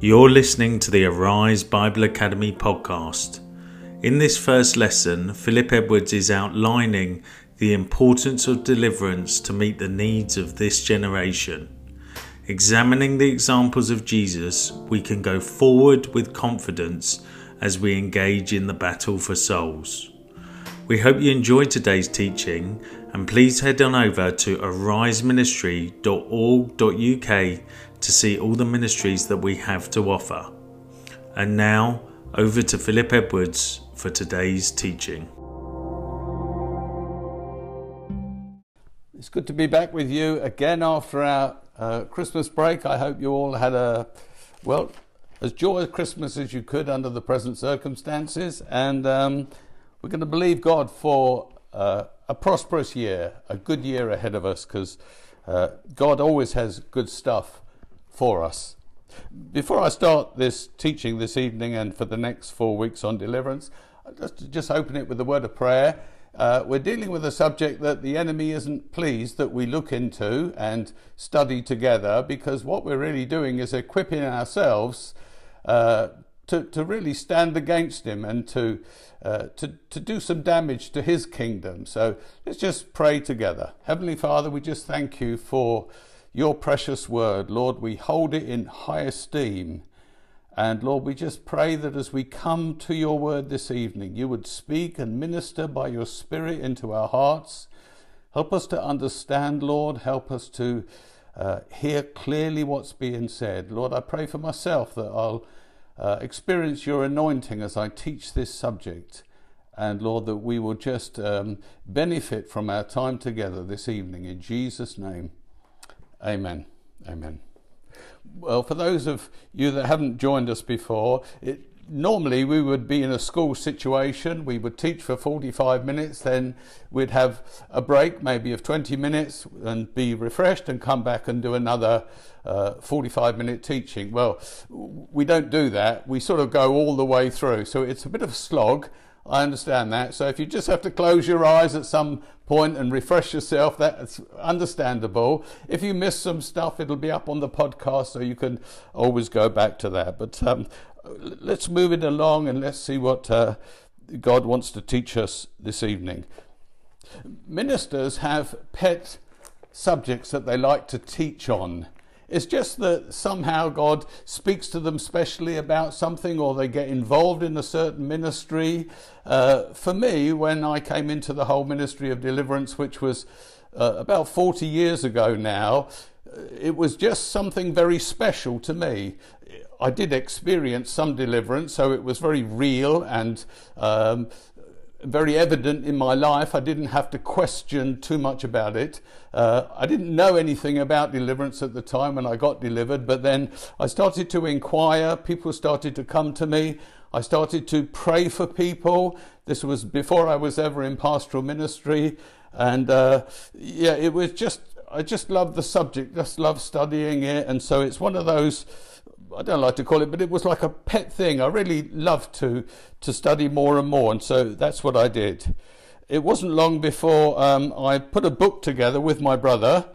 You're listening to the Arise Bible Academy podcast. In this first lesson, Philip Edwards is outlining the importance of deliverance to meet the needs of this generation. Examining the examples of Jesus, we can go forward with confidence as we engage in the battle for souls. We hope you enjoyed today's teaching and please head on over to ariseministry.org.uk to see all the ministries that we have to offer. And now, over to Philip Edwards for today's teaching. It's good to be back with you again after our uh, Christmas break. I hope you all had a, well, as joyous Christmas as you could under the present circumstances. And um, we're going to believe God for uh, a prosperous year, a good year ahead of us, because uh, God always has good stuff for us. Before I start this teaching this evening and for the next four weeks on deliverance, just just open it with a word of prayer. Uh, we're dealing with a subject that the enemy isn't pleased that we look into and study together because what we're really doing is equipping ourselves uh, to, to really stand against him and to, uh, to, to do some damage to his kingdom. So let's just pray together. Heavenly Father, we just thank you for your precious word. Lord, we hold it in high esteem. And Lord, we just pray that as we come to your word this evening, you would speak and minister by your Spirit into our hearts. Help us to understand, Lord. Help us to uh, hear clearly what's being said. Lord, I pray for myself that I'll uh, experience your anointing as I teach this subject. And Lord, that we will just um, benefit from our time together this evening. In Jesus' name. Amen. Amen. Well, for those of you that haven't joined us before, it, normally we would be in a school situation. We would teach for 45 minutes, then we'd have a break, maybe of 20 minutes, and be refreshed and come back and do another uh, 45 minute teaching. Well, we don't do that. We sort of go all the way through. So it's a bit of a slog I understand that. So if you just have to close your eyes at some point and refresh yourself, that's understandable. If you miss some stuff, it'll be up on the podcast, so you can always go back to that. But um, let's move it along and let's see what uh, God wants to teach us this evening. Ministers have pet subjects that they like to teach on. It's just that somehow God speaks to them specially about something or they get involved in a certain ministry. Uh, for me, when I came into the whole ministry of deliverance, which was uh, about 40 years ago now, it was just something very special to me. I did experience some deliverance, so it was very real and um, very evident in my life. I didn't have to question too much about it. Uh, I didn't know anything about deliverance at the time when I got delivered, but then I started to inquire. People started to come to me. I started to pray for people. This was before I was ever in pastoral ministry. And uh, yeah, it was just, I just love the subject, just love studying it. And so it's one of those I don't like to call it, but it was like a pet thing. I really loved to to study more and more, and so that's what I did. It wasn't long before um, I put a book together with my brother,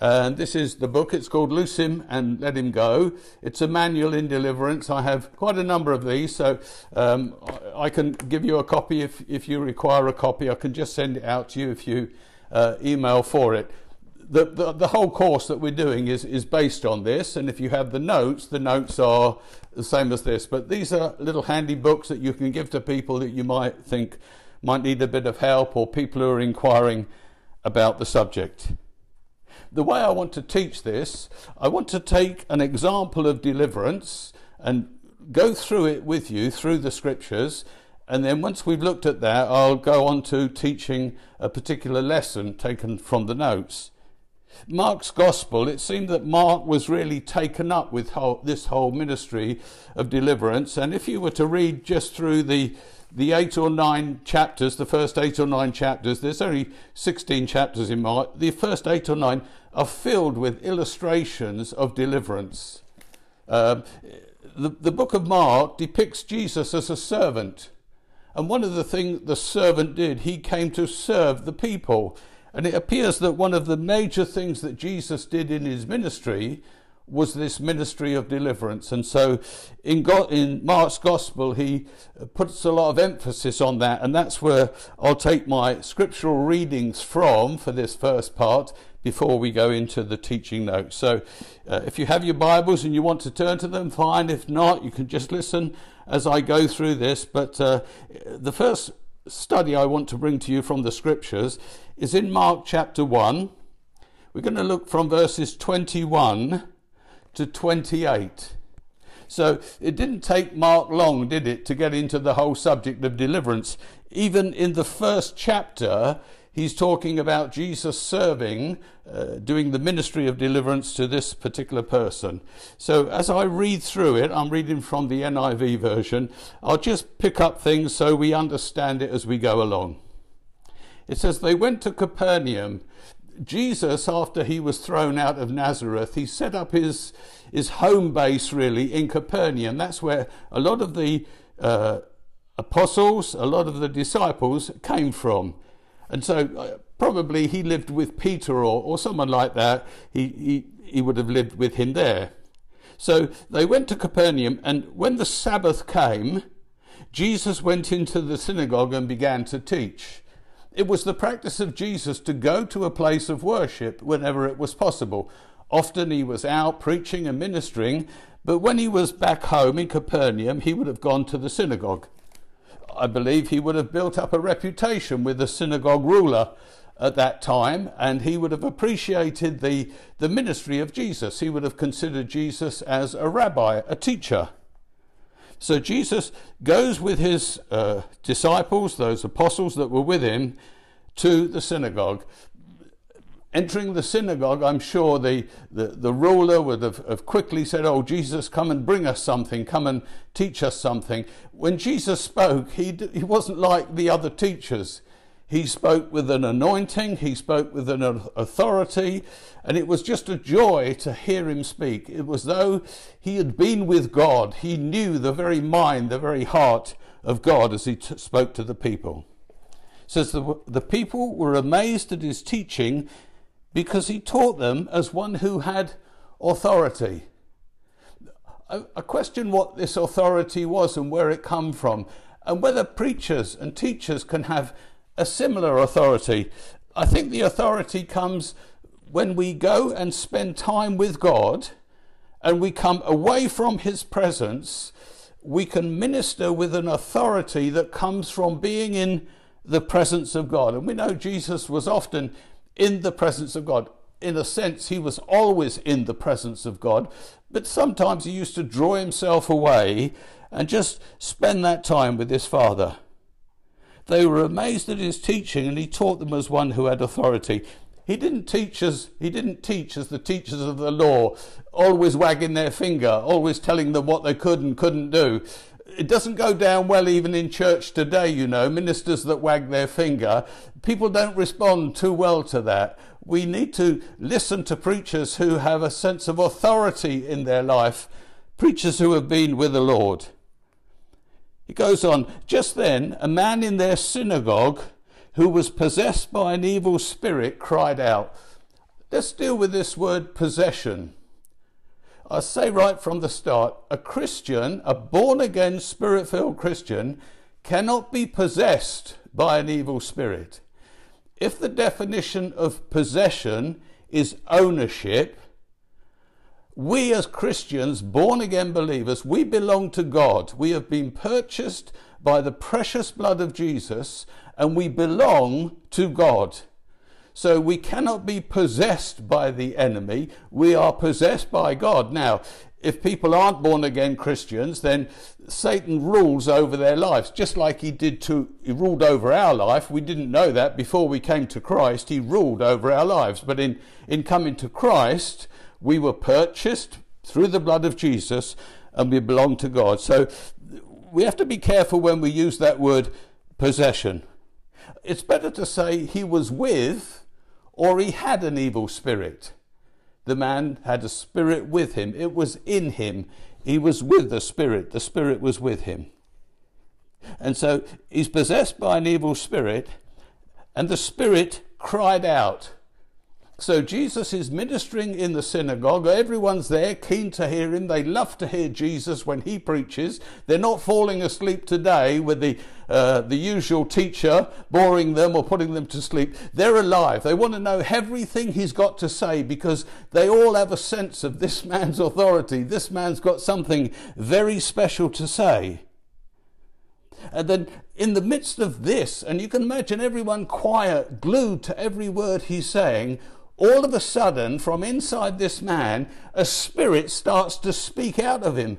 and this is the book. It's called Loose Him and Let Him Go. It's a manual in deliverance. I have quite a number of these, so um, I can give you a copy if if you require a copy. I can just send it out to you if you uh, email for it the, the, the, whole course that we're doing is, is based on this. And if you have the notes, the notes are the same as this. But these are little handy books that you can give to people that you might think might need a bit of help or people who are inquiring about the subject. The way I want to teach this, I want to take an example of deliverance and go through it with you through the scriptures. And then once we've looked at that, I'll go on to teaching a particular lesson taken from the notes. Mark's gospel, it seemed that Mark was really taken up with whole, this whole ministry of deliverance. And if you were to read just through the, the eight or nine chapters, the first eight or nine chapters, there's only 16 chapters in Mark, the first eight or nine are filled with illustrations of deliverance. Uh, the, the book of Mark depicts Jesus as a servant. And one of the things the servant did, he came to serve the people. And it appears that one of the major things that Jesus did in his ministry was this ministry of deliverance. And so in, God, in Mark's Gospel, he puts a lot of emphasis on that. And that's where I'll take my scriptural readings from for this first part before we go into the teaching notes. So uh, if you have your Bibles and you want to turn to them, fine. If not, you can just listen as I go through this. But uh, the first study I want to bring to you from the scriptures is in Mark chapter 1. We're going to look from verses 21 to 28. So it didn't take Mark long, did it, to get into the whole subject of deliverance. Even in the first chapter, he's talking about Jesus serving, uh, doing the ministry of deliverance to this particular person. So as I read through it, I'm reading from the NIV version, I'll just pick up things so we understand it as we go along. It says, They went to Capernaum Jesus, after he was thrown out of Nazareth, he set up his, his home base really in Capernaum. That's where a lot of the uh, apostles, a lot of the disciples came from. And so uh, probably he lived with Peter or, or someone like that. He, he, he would have lived with him there. So they went to Capernaum, and when the Sabbath came, Jesus went into the synagogue and began to teach. It was the practice of Jesus to go to a place of worship whenever it was possible. Often he was out preaching and ministering, but when he was back home in Capernaum, he would have gone to the synagogue. I believe he would have built up a reputation with the synagogue ruler at that time, and he would have appreciated the, the ministry of Jesus. He would have considered Jesus as a rabbi, a teacher. So Jesus goes with his uh, disciples, those apostles that were with him, to the synagogue. Entering the synagogue, I'm sure the, the, the ruler would have, have, quickly said, Oh, Jesus, come and bring us something, come and teach us something. When Jesus spoke, he, he wasn't like the other teachers. He spoke with an anointing, he spoke with an authority, and it was just a joy to hear him speak. It was though he had been with God. He knew the very mind, the very heart of God as he t- spoke to the people. It says the, the people were amazed at his teaching because he taught them as one who had authority. I, I question what this authority was and where it come from, and whether preachers and teachers can have a similar authority. I think the authority comes when we go and spend time with God and we come away from His presence, we can minister with an authority that comes from being in the presence of God. And we know Jesus was often in the presence of God. In a sense, he was always in the presence of God, but sometimes he used to draw himself away and just spend that time with his Father. They were amazed at his teaching, and he taught them as one who had authority. He didn't teach as he didn't teach as the teachers of the law, always wagging their finger, always telling them what they could and couldn't do. It doesn't go down well even in church today, you know, ministers that wag their finger. People don't respond too well to that. We need to listen to preachers who have a sense of authority in their life, preachers who have been with the Lord. He goes on, just then a man in their synagogue who was possessed by an evil spirit cried out. Let's deal with this word possession. I say right from the start a Christian, a born again, spirit filled Christian, cannot be possessed by an evil spirit. If the definition of possession is ownership, we as Christians, born again believers, we belong to God. We have been purchased by the precious blood of Jesus and we belong to God. So we cannot be possessed by the enemy. We are possessed by God. Now, if people aren't born again Christians, then Satan rules over their lives, just like he did to, he ruled over our life. We didn't know that before we came to Christ. He ruled over our lives. But in, in coming to Christ, we were purchased through the blood of Jesus and we belong to God. So we have to be careful when we use that word possession. It's better to say he was with or he had an evil spirit. The man had a spirit with him, it was in him. He was with the spirit, the spirit was with him. And so he's possessed by an evil spirit, and the spirit cried out So Jesus is ministering in the synagogue. Everyone's there, keen to hear him. They love to hear Jesus when he preaches. They're not falling asleep today with the uh, the usual teacher boring them or putting them to sleep. They're alive. They want to know everything he's got to say because they all have a sense of this man's authority. This man's got something very special to say. And then in the midst of this, and you can imagine everyone quiet, glued to every word he's saying, all of a sudden, from inside this man, a spirit starts to speak out of him.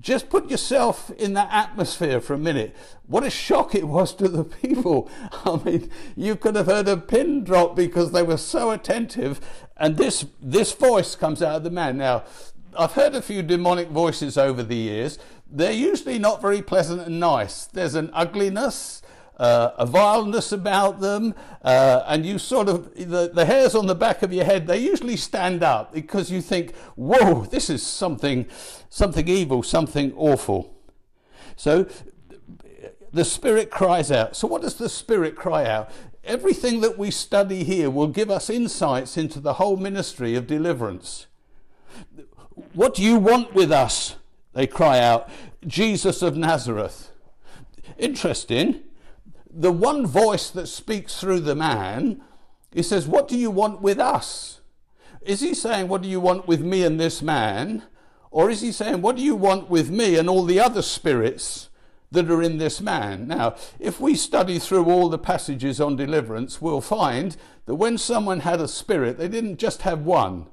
Just put yourself in that atmosphere for a minute. What a shock it was to the people. I mean, you could have heard a pin drop because they were so attentive. And this, this voice comes out of the man. Now, I've heard a few demonic voices over the years. They're usually not very pleasant and nice. There's an ugliness, uh, a vileness about them, uh, and you sort of, the, the hairs on the back of your head, they usually stand up because you think, whoa, this is something, something evil, something awful. So the Spirit cries out. So, what does the Spirit cry out? Everything that we study here will give us insights into the whole ministry of deliverance. What do you want with us? They cry out, Jesus of Nazareth. Interesting the one voice that speaks through the man, he says, What do you want with us? Is he saying, What do you want with me and this man? Or is he saying, What do you want with me and all the other spirits that are in this man? Now, if we study through all the passages on deliverance, we'll find that when someone had a spirit, they didn't just have one,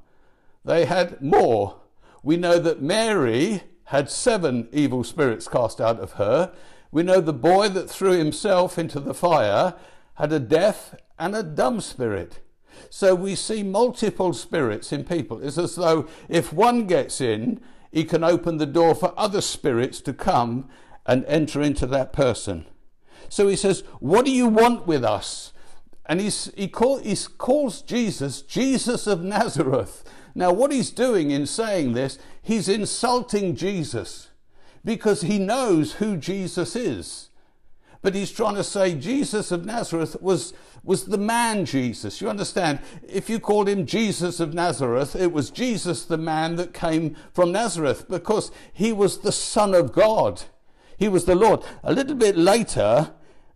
they had more. We know that Mary had seven evil spirits cast out of her. We know the boy that threw himself into the fire had a deaf and a dumb spirit. So we see multiple spirits in people. It's as though if one gets in, he can open the door for other spirits to come and enter into that person. So he says, What do you want with us? And he's, he, call, he calls Jesus Jesus of Nazareth. Now, what he's doing in saying this, he's insulting Jesus because he knows who Jesus is. But he's trying to say Jesus of Nazareth was, was the man Jesus. You understand? If you called him Jesus of Nazareth, it was Jesus, the man that came from Nazareth, because he was the Son of God. He was the Lord. A little bit later,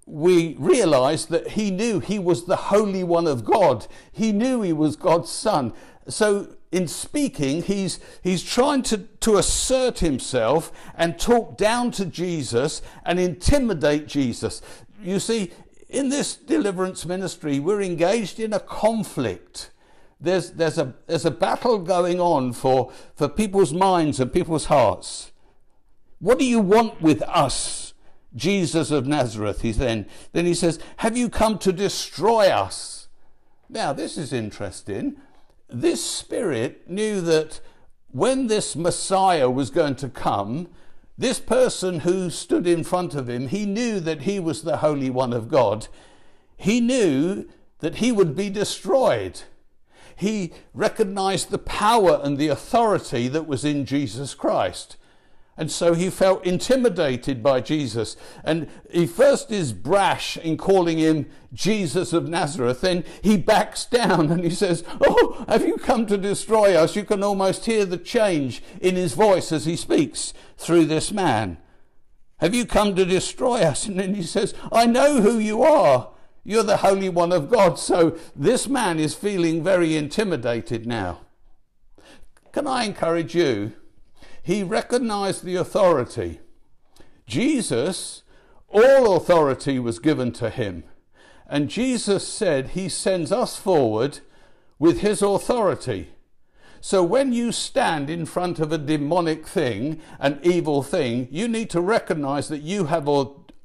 we realize that he knew he was the Holy One of God. He knew he was God's Son. So in speaking, he's, he's trying to, to assert himself and talk down to Jesus and intimidate Jesus. You see, in this deliverance ministry, we're engaged in a conflict. There's, there's, a, there's a battle going on for, for people's minds and people's hearts. What do you want with us, Jesus of Nazareth? He then, then he says, Have you come to destroy us? Now, this is interesting this spirit knew that when this Messiah was going to come, this person who stood in front of him, he knew that he was the Holy One of God. He knew that he would be destroyed. He recognized the power and the authority that was in Jesus Christ. And so he felt intimidated by Jesus. And he first is brash in calling him Jesus of Nazareth. Then he backs down and he says, Oh, have you come to destroy us? You can almost hear the change in his voice as he speaks through this man. Have you come to destroy us? And then he says, I know who you are. You're the Holy One of God. So this man is feeling very intimidated now. Can I encourage you? He recognized the authority. Jesus, all authority was given to him. And Jesus said he sends us forward with his authority. So when you stand in front of a demonic thing, an evil thing, you need to recognize that you have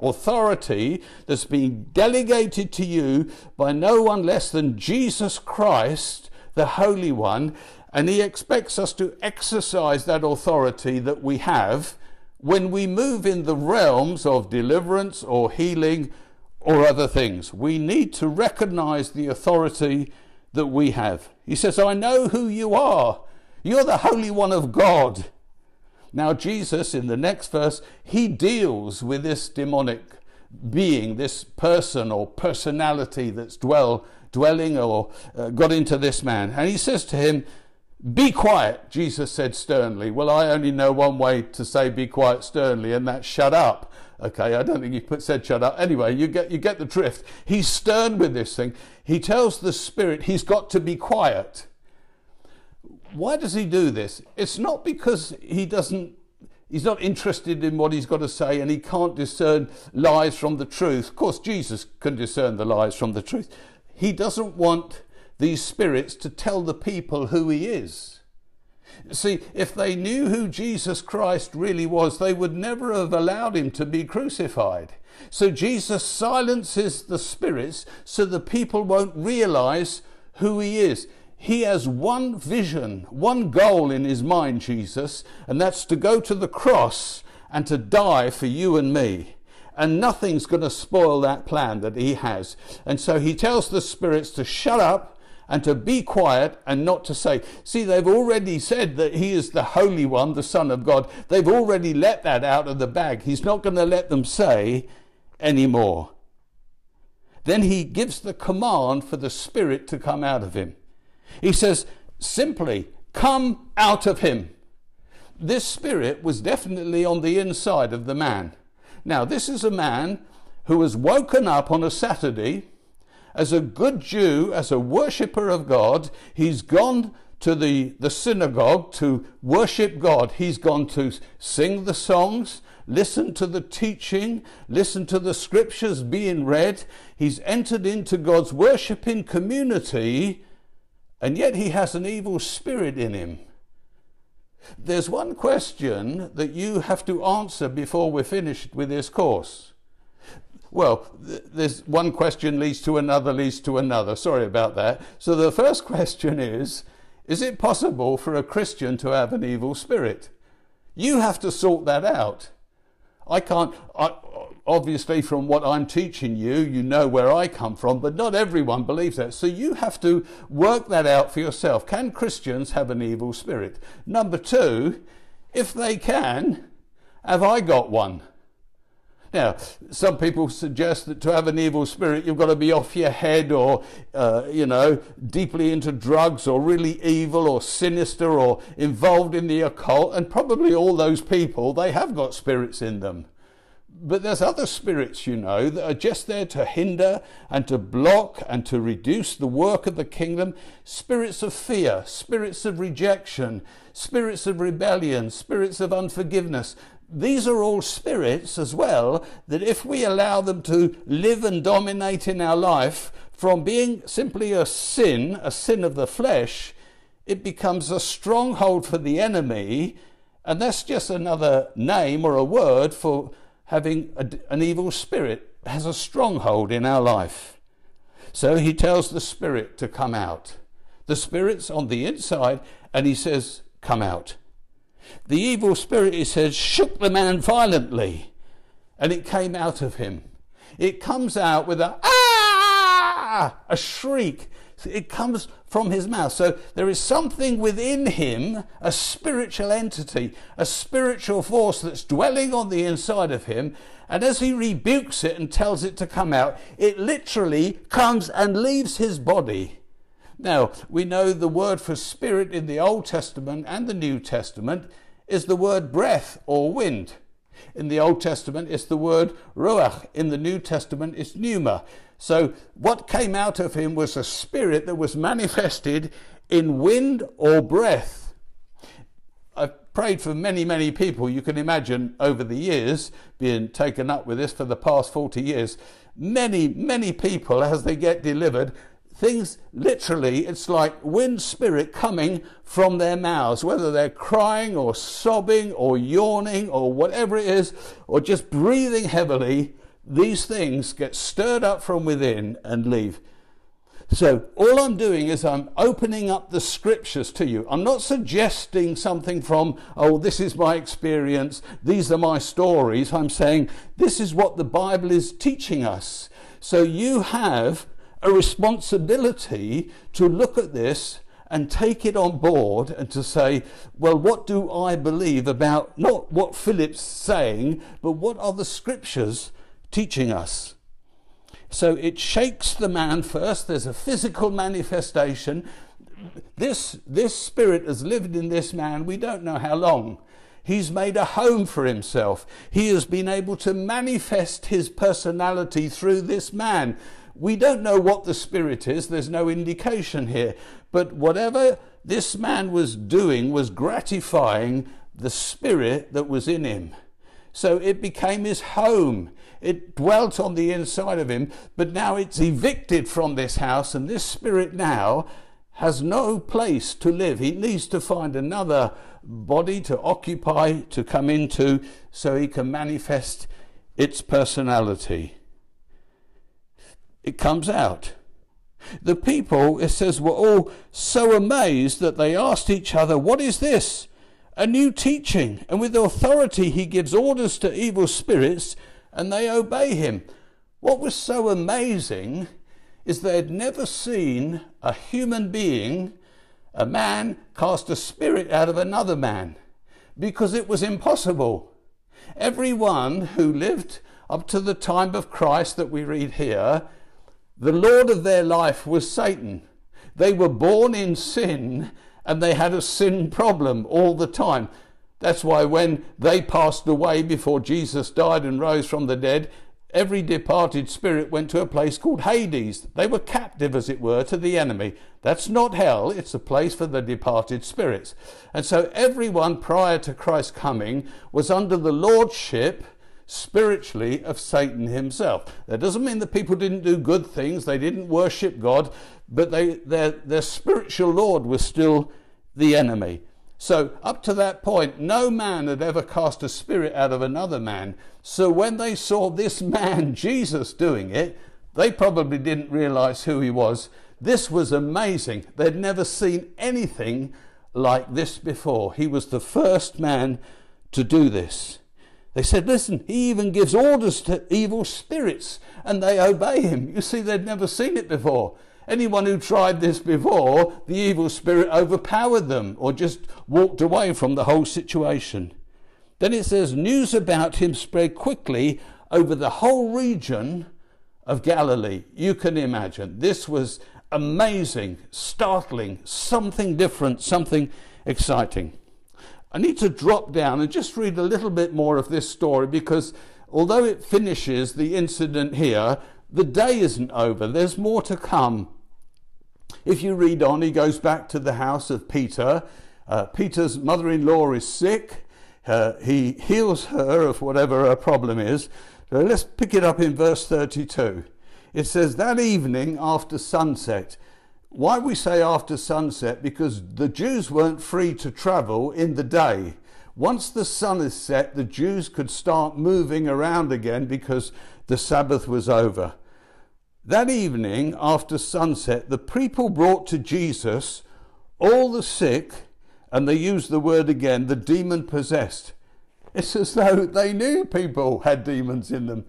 authority that's been delegated to you by no one less than Jesus Christ, the Holy One, and he expects us to exercise that authority that we have when we move in the realms of deliverance or healing or other things. We need to recognize the authority that we have. He says, I know who you are. You're the Holy One of God. Now, Jesus, in the next verse, he deals with this demonic being, this person or personality that's dwell, dwelling or uh, got into this man. And he says to him, Be quiet, Jesus said sternly. Well, I only know one way to say be quiet sternly, and that's shut up. Okay, I don't think he put, said shut up. Anyway, you get, you get the drift. He's stern with this thing. He tells the spirit he's got to be quiet. Why does he do this? It's not because he doesn't He's not interested in what he's got to say and he can't discern lies from the truth. Of course, Jesus can discern the lies from the truth. He doesn't want these spirits to tell the people who he is. See, if they knew who Jesus Christ really was, they would never have allowed him to be crucified. So Jesus silences the spirits so the people won't realize who he is. He has one vision, one goal in his mind, Jesus, and that's to go to the cross and to die for you and me. And nothing's going to spoil that plan that he has. And so he tells the spirits to shut up and to be quiet and not to say. See, they've already said that he is the Holy One, the Son of God. They've already let that out of the bag. He's not going to let them say anymore. Then he gives the command for the spirit to come out of him. He says, simply, come out of him. This spirit was definitely on the inside of the man. Now, this is a man who was woken up on a Saturday as a good Jew, as a worshipper of God. He's gone to the, the synagogue to worship God. He's gone to sing the songs, listen to the teaching, listen to the scriptures being read. He's entered into God's worshiping community and yet he has an evil spirit in him. There's one question that you have to answer before we're finished with this course. Well, there's one question leads to another, leads to another. Sorry about that. So the first question is Is it possible for a Christian to have an evil spirit? You have to sort that out. I can't, I, obviously, from what I'm teaching you, you know where I come from, but not everyone believes that. So you have to work that out for yourself. Can Christians have an evil spirit? Number two, if they can, have I got one? Now, some people suggest that to have an evil spirit, you've got to be off your head or, uh, you know, deeply into drugs or really evil or sinister or involved in the occult. And probably all those people, they have got spirits in them. But there's other spirits, you know, that are just there to hinder and to block and to reduce the work of the kingdom. Spirits of fear, spirits of rejection, spirits of rebellion, spirits of unforgiveness. These are all spirits as well that if we allow them to live and dominate in our life, from being simply a sin, a sin of the flesh, it becomes a stronghold for the enemy. And that's just another name or a word for having a, an evil spirit has a stronghold in our life. So he tells the spirit to come out. The spirit's on the inside, and he says, Come out. The evil spirit, he says, shook the man violently, and it came out of him. It comes out with a ah, a shriek. It comes from his mouth. So there is something within him, a spiritual entity, a spiritual force that's dwelling on the inside of him. And as he rebukes it and tells it to come out, it literally comes and leaves his body. Now, we know the word for spirit in the Old Testament and the New Testament is the word breath or wind. In the Old Testament, it's the word ruach. In the New Testament, it's pneuma. So, what came out of him was a spirit that was manifested in wind or breath. I've prayed for many, many people. You can imagine over the years being taken up with this for the past 40 years. Many, many people, as they get delivered, things literally, it's like wind spirit coming from their mouths, whether they're crying or sobbing or yawning or whatever it is, or just breathing heavily these things get stirred up from within and leave. So, all I'm doing is I'm opening up the scriptures to you. I'm not suggesting something from, oh, this is my experience, these are my stories. I'm saying this is what the Bible is teaching us. So, you have a responsibility to look at this and take it on board and to say, well, what do I believe about not what Philip's saying, but what are the scriptures teaching us. So it shakes the man first. There's a physical manifestation. This, this spirit has lived in this man, we don't know how long. He's made a home for himself. He has been able to manifest his personality through this man. We don't know what the spirit is, there's no indication here. But whatever this man was doing was gratifying the spirit that was in him. So it became his home. It dwelt on the inside of him, but now it's evicted from this house, and this spirit now has no place to live. He needs to find another body to occupy, to come into, so he can manifest its personality. It comes out. The people, it says, were all so amazed that they asked each other, What is this? A new teaching. And with authority he gives orders to evil spirits, and they obey him. What was so amazing is they had never seen a human being, a man, cast a spirit out of another man because it was impossible. Everyone who lived up to the time of Christ that we read here, the Lord of their life was Satan. They were born in sin and they had a sin problem all the time. That's why when they passed away before Jesus died and rose from the dead, every departed spirit went to a place called Hades. They were captive, as it were, to the enemy. That's not hell, it's a place for the departed spirits. And so everyone prior to Christ's coming was under the lordship spiritually of Satan himself. That doesn't mean that people didn't do good things, they didn't worship God, but they, their, their spiritual Lord was still the enemy. So, up to that point, no man had ever cast a spirit out of another man. So, when they saw this man, Jesus, doing it, they probably didn't realize who he was. This was amazing. They'd never seen anything like this before. He was the first man to do this. They said, Listen, he even gives orders to evil spirits and they obey him. You see, they'd never seen it before. Anyone who tried this before, the evil spirit overpowered them or just walked away from the whole situation. Then it says, News about him spread quickly over the whole region of Galilee. You can imagine. This was amazing, startling, something different, something exciting. I need to drop down and just read a little bit more of this story because although it finishes the incident here, the day isn't over. There's more to come. If you read on, he goes back to the house of Peter. Uh, Peter's mother in law is sick. Uh, he heals her of whatever her problem is. So let's pick it up in verse 32. It says, That evening after sunset, why we say after sunset? Because the Jews weren't free to travel in the day. Once the sun is set, the Jews could start moving around again because the Sabbath was over. That evening, after sunset, the people brought to Jesus all the sick, and they use the word again, the demon possessed. It's as though they knew people had demons in them.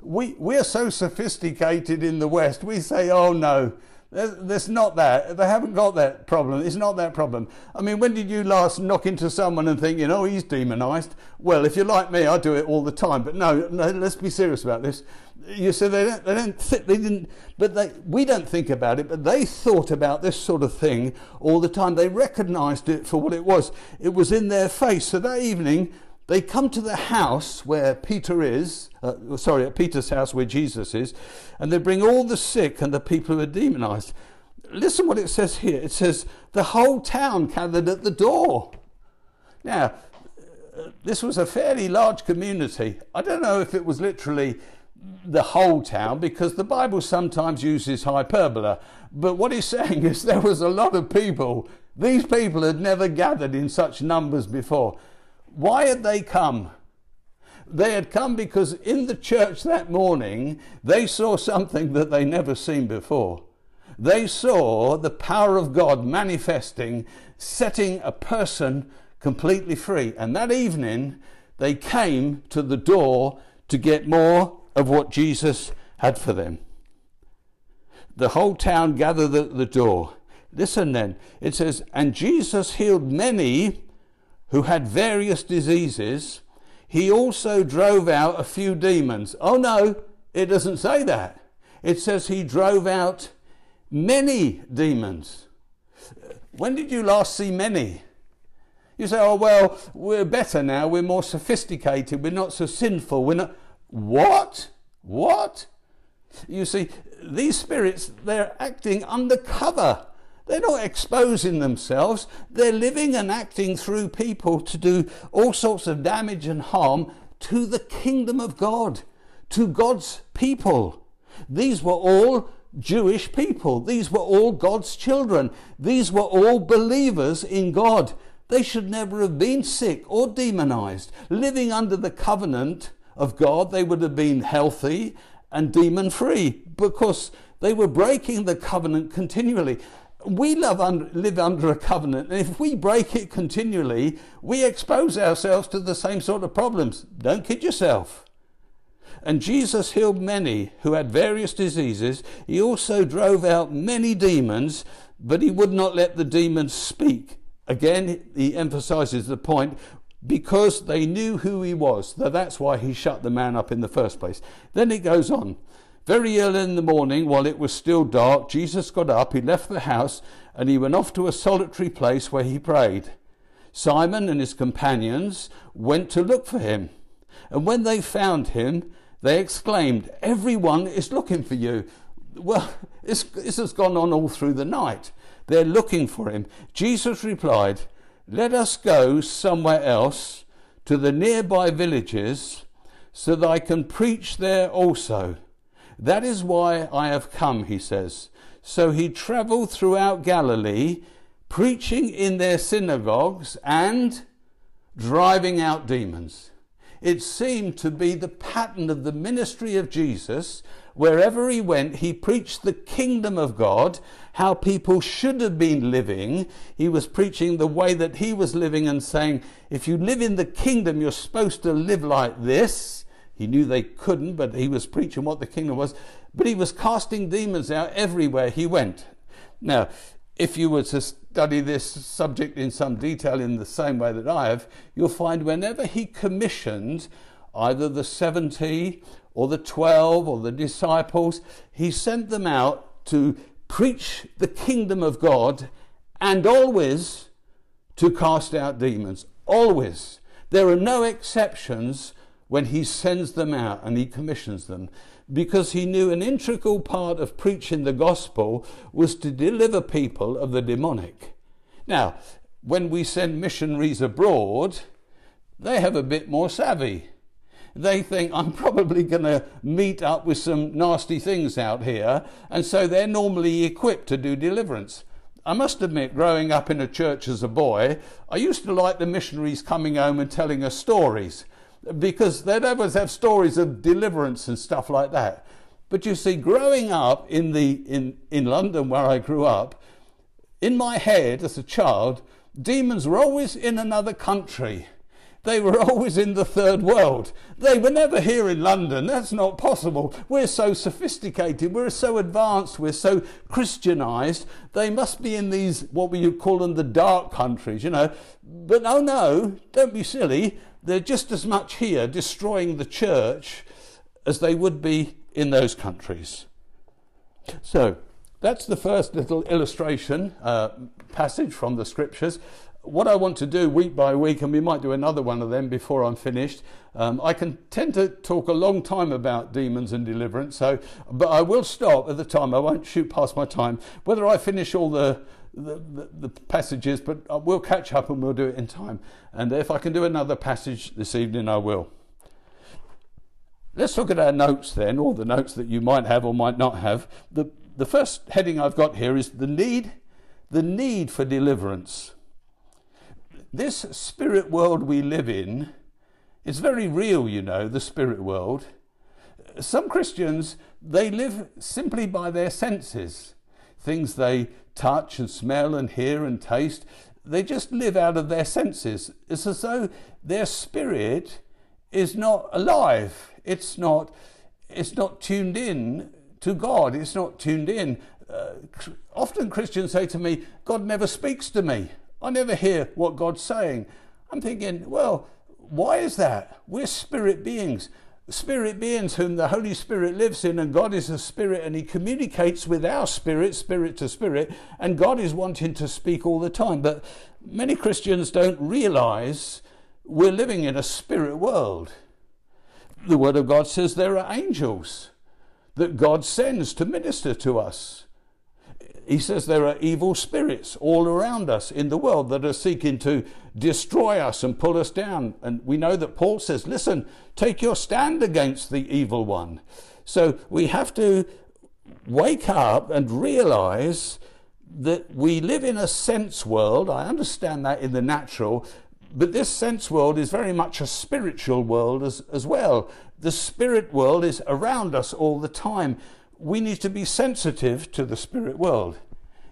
We, we're so sophisticated in the West, we say, oh no, there's not that. They haven't got that problem. It's not that problem. I mean, when did you last knock into someone and think, you know, he's demonized? Well, if you're like me, I do it all the time. But no, no let's be serious about this. You say they don't, they don't, th- they didn't, but they, we don't think about it, but they thought about this sort of thing all the time. They recognized it for what it was. It was in their face. So that evening, they come to the house where Peter is, uh, sorry, at Peter's house where Jesus is, and they bring all the sick and the people who are demonized. Listen what it says here. It says, the whole town gathered at the door. Now, uh, this was a fairly large community. I don't know if it was literally the whole town because the Bible sometimes uses hyperbole. But what he's saying is there was a lot of people. These people had never gathered in such numbers before. Why had they come? They had come because in the church that morning they saw something that they never seen before. They saw the power of God manifesting, setting a person completely free. And that evening they came to the door to get more of what Jesus had for them. The whole town gathered at the door. Listen then, it says, And Jesus healed many who had various diseases. He also drove out a few demons. Oh no, It doesn't say that. It says he drove out many demons. When did you last see many? You say, oh, well, we're better now. We're more sophisticated. We're not so sinful. We're not. What? What? You see, these spirits, they're acting undercover. They're not exposing themselves. They're living and acting through people to do all sorts of damage and harm to the kingdom of God, to God's people. These were all Jewish people. These were all God's children. These were all believers in God. They should never have been sick or demonized. Living under the covenant of God, they would have been healthy and demon free because they were breaking the covenant continually. We under, live under a covenant, and if we break it continually, we expose ourselves to the same sort of problems. Don't kid yourself. And Jesus healed many who had various diseases. He also drove out many demons, but he would not let the demons speak. Again, he emphasizes the point because they knew who he was. That's why he shut the man up in the first place. Then it goes on. Very early in the morning, while it was still dark, Jesus got up, he left the house, and he went off to a solitary place where he prayed. Simon and his companions went to look for him. And when they found him, they exclaimed, Everyone is looking for you. Well, this, this has gone on all through the night. They're looking for him. Jesus replied, Let us go somewhere else to the nearby villages so that I can preach there also. That is why I have come, he says. So he traveled throughout Galilee, preaching in their synagogues and driving out demons. It seemed to be the pattern of the ministry of Jesus. Wherever he went, he preached the kingdom of God, how people should have been living. He was preaching the way that he was living and saying, if you live in the kingdom, you're supposed to live like this. He knew they couldn't, but he was preaching what the kingdom was. But he was casting demons out everywhere he went. Now, if you were to study this subject in some detail in the same way that I have, you'll find whenever he commissioned either the 70 or the 12 or the disciples, he sent them out to preach the kingdom of God and always to cast out demons. Always. There are no exceptions when he sends them out and he commissions them because he knew an integral part of preaching the gospel was to deliver people of the demonic. Now, when we send missionaries abroad, they have a bit more savvy. They think I'm probably going to meet up with some nasty things out here, and so they're normally equipped to do deliverance. I must admit, growing up in a church as a boy, I used to like the missionaries coming home and telling us stories because they'd always have stories of deliverance and stuff like that. But you see, growing up in, the, in, in London where I grew up, in my head as a child, demons were always in another country. They were always in the third world. They were never here in London. That's not possible. We're so sophisticated. We're so advanced. We're so Christianized. They must be in these, what we call them, the dark countries, you know. But no, no, don't be silly. They're just as much here destroying the church as they would be in those countries. So, that's the first little illustration uh, passage from the scriptures. What I want to do week by week, and we might do another one of them before I'm finished. Um, I can tend to talk a long time about demons and deliverance, so but I will stop at the time. I won't shoot past my time. Whether I finish all the the, the, the, passages, but uh, we'll catch up and we'll do it in time. And if I can do another passage this evening, I will. Let's look at our notes then, or the notes that you might have or might not have. The, the first heading I've got here is the need, the need for deliverance. This spirit world we live in is very real, you know, the spirit world. Some Christians, they live simply by their senses, things they touch and smell and hear and taste. They just live out of their senses. It's as though their spirit is not alive. It's not, it's not tuned in to God. It's not tuned in. Uh, often Christians say to me, God never speaks to me. I never hear what God's saying. I'm thinking, well, why is that? We're spirit beings. Spirit beings whom the Holy Spirit lives in, and God is a spirit, and He communicates with our spirit, spirit to spirit, and God is wanting to speak all the time. But many Christians don't realize we're living in a spirit world. The Word of God says there are angels that God sends to minister to us. He says there are evil spirits all around us in the world that are seeking to destroy us and pull us down. And we know that Paul says, listen, take your stand against the evil one. So we have to wake up and realize that we live in a sense world. I understand that in the natural, but this sense world is very much a spiritual world as, as well. The spirit world is around us all the time we need to be sensitive to the spirit world.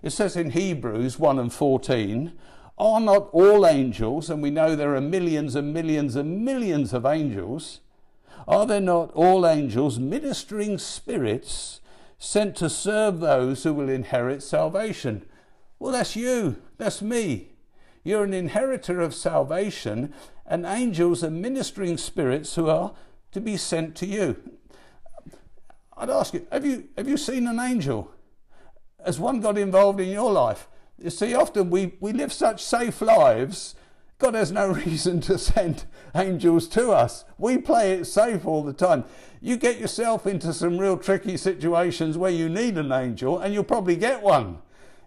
It says in Hebrews 1 and 14, Are not all angels, and we know there are millions and millions and millions of angels, are there not all angels ministering spirits sent to serve those who will inherit salvation? Well, that's you, that's me. You're an inheritor of salvation, and angels are ministering spirits who are to be sent to you. I'd ask you, have you, have you seen an angel? Has one got involved in your life? You see, often we, we live such safe lives, God has no reason to send angels to us. We play it safe all the time. You get yourself into some real tricky situations where you need an angel, and you'll probably get one.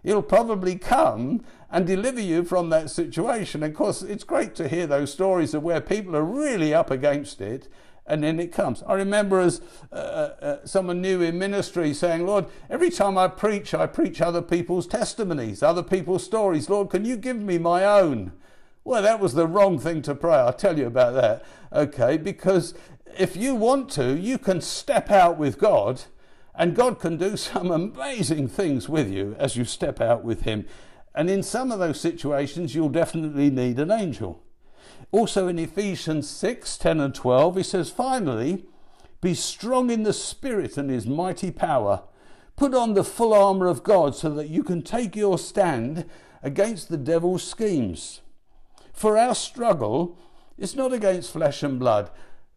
He'll probably come and deliver you from that situation. Of course, it's great to hear those stories of where people are really up against it and then it comes. I remember as uh, uh, uh, someone new in ministry saying, Lord, every time I preach, I preach other people's testimonies, other people's stories. Lord, can you give me my own? Well, that was the wrong thing to pray. I'll tell you about that. Okay, because if you want to, you can step out with God, and God can do some amazing things with you as you step out with Him. And in some of those situations, you'll definitely need an angel. Also in Ephesians 6 10 and 12, he says, Finally, be strong in the Spirit and his mighty power. Put on the full armour of God so that you can take your stand against the devil's schemes. For our struggle is not against flesh and blood.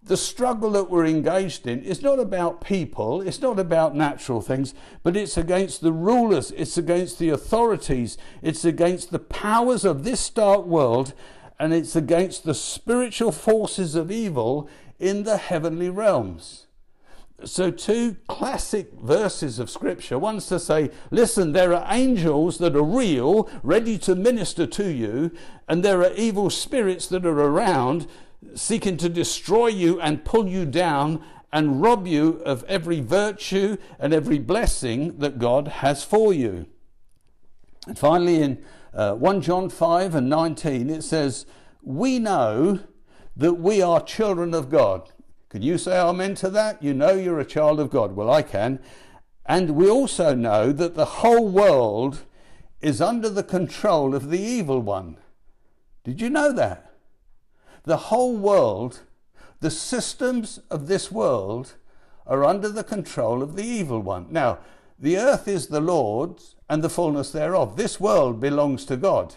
The struggle that we're engaged in is not about people, it's not about natural things, but it's against the rulers, it's against the authorities, it's against the powers of this dark world and it's against the spiritual forces of evil in the heavenly realms. So, two classic verses of scripture. One's to say, listen, there are angels that are real, ready to minister to you, and there are evil spirits that are around, seeking to destroy you and pull you down and rob you of every virtue and every blessing that God has for you. And finally, in uh, 1 John 5 and 19, it says, We know that we are children of God. Can you say amen to that? You know you're a child of God. Well, I can. And we also know that the whole world is under the control of the evil one. Did you know that? The whole world, the systems of this world, are under the control of the evil one. Now, the earth is the Lord's and the fullness thereof. This world belongs to God.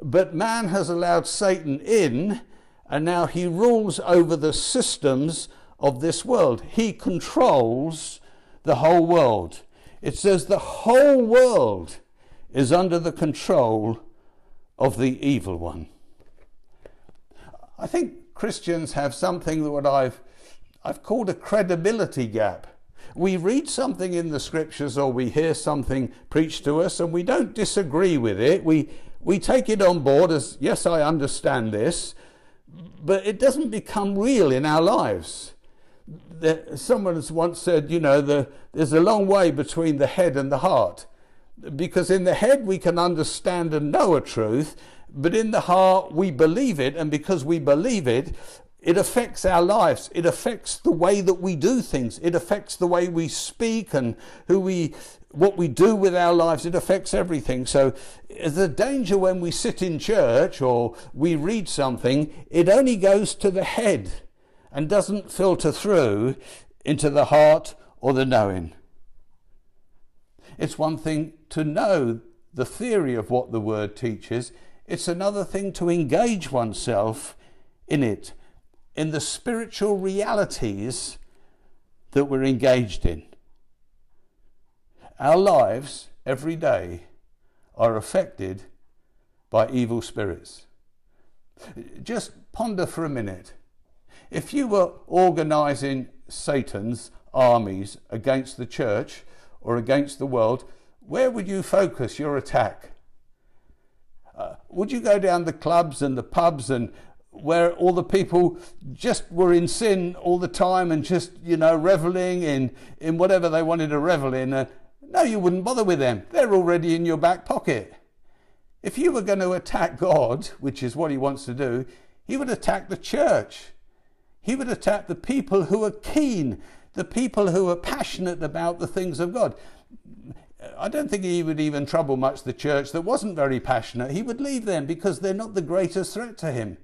But man has allowed Satan in, and now he rules over the systems of this world. He controls the whole world. It says the whole world is under the control of the evil one. I think Christians have something that what I've I've called a credibility gap we read something in the scriptures or we hear something preached to us and we don't disagree with it. We, we take it on board as, yes, I understand this, but it doesn't become real in our lives. Someone has once said, you know, the, there's a long way between the head and the heart. Because in the head we can understand and know a truth, but in the heart we believe it, and because we believe it, it affects our lives. It affects the way that we do things. It affects the way we speak and who we, what we do with our lives. It affects everything. So the danger when we sit in church or we read something, it only goes to the head and doesn't filter through into the heart or the knowing. It's one thing to know the theory of what the word teaches. It's another thing to engage oneself in it in the spiritual realities that we're engaged in. Our lives every day are affected by evil spirits. Just ponder for a minute. If you were organizing Satan's armies against the church or against the world, where would you focus your attack? Uh, would you go down the clubs and the pubs and where all the people just were in sin all the time and just you know reveling in in whatever they wanted to revel in uh, no you wouldn't bother with them they're already in your back pocket if you were going to attack god which is what he wants to do he would attack the church he would attack the people who are keen the people who are passionate about the things of god I don't think he would even trouble much the church that wasn't very passionate. He would leave them because they're not the greatest threat to him.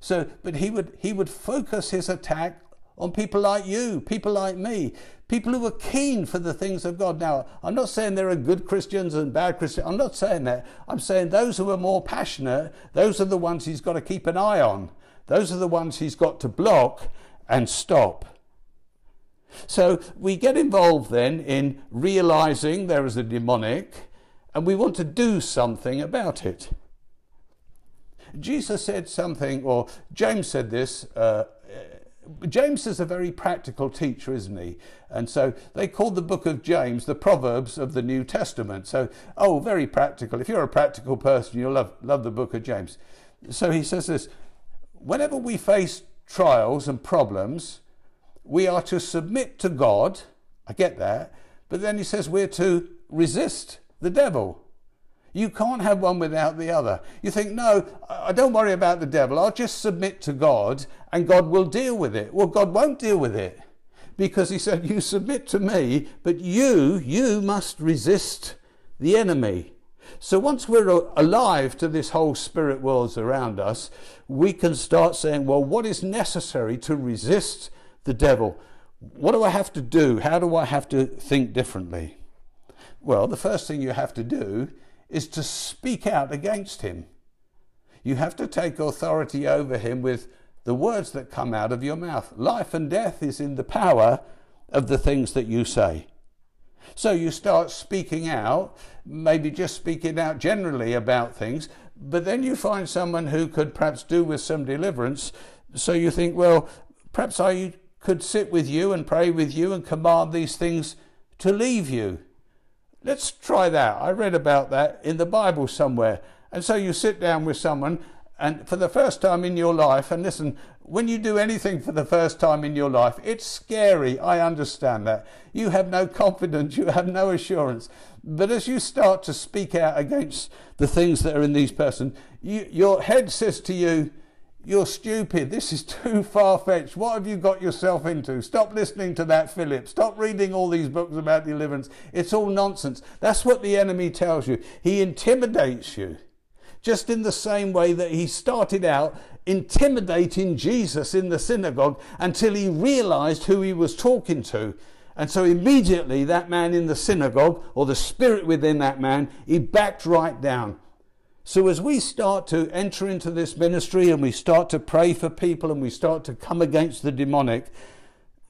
So, but he would he would focus his attack on people like you, people like me, people who are keen for the things of God. Now, I'm not saying there are good Christians and bad Christians. I'm not saying that. I'm saying those who are more passionate, those are the ones he's got to keep an eye on. Those are the ones he's got to block and stop. So we get involved then in realizing there is a demonic and we want to do something about it. Jesus said something, or James said this. Uh, James is a very practical teacher, isn't he? And so they called the book of James the Proverbs of the New Testament. So, oh, very practical. If you're a practical person, you'll love, love the book of James. So he says this whenever we face trials and problems, we are to submit to God. I get that. But then he says we're to resist the devil. You can't have one without the other. You think, no, I don't worry about the devil. I'll just submit to God and God will deal with it. Well, God won't deal with it because he said, you submit to me, but you, you must resist the enemy. So once we're alive to this whole spirit world around us, we can start saying, well, what is necessary to resist the devil? What do I have to do? How do I have to think differently? Well, the first thing you have to do is to speak out against him. You have to take authority over him with the words that come out of your mouth. Life and death is in the power of the things that you say. So you start speaking out, maybe just speaking out generally about things, but then you find someone who could perhaps do with some deliverance. So you think, well, perhaps I could sit with you and pray with you and command these things to leave you. Let's try that. I read about that in the Bible somewhere. And so you sit down with someone, and for the first time in your life, and listen, when you do anything for the first time in your life, it's scary. I understand that. You have no confidence, you have no assurance. But as you start to speak out against the things that are in these persons, you, your head says to you, you're stupid. This is too far fetched. What have you got yourself into? Stop listening to that, Philip. Stop reading all these books about deliverance. It's all nonsense. That's what the enemy tells you. He intimidates you. Just in the same way that he started out intimidating Jesus in the synagogue until he realized who he was talking to. And so immediately that man in the synagogue, or the spirit within that man, he backed right down. So, as we start to enter into this ministry and we start to pray for people and we start to come against the demonic,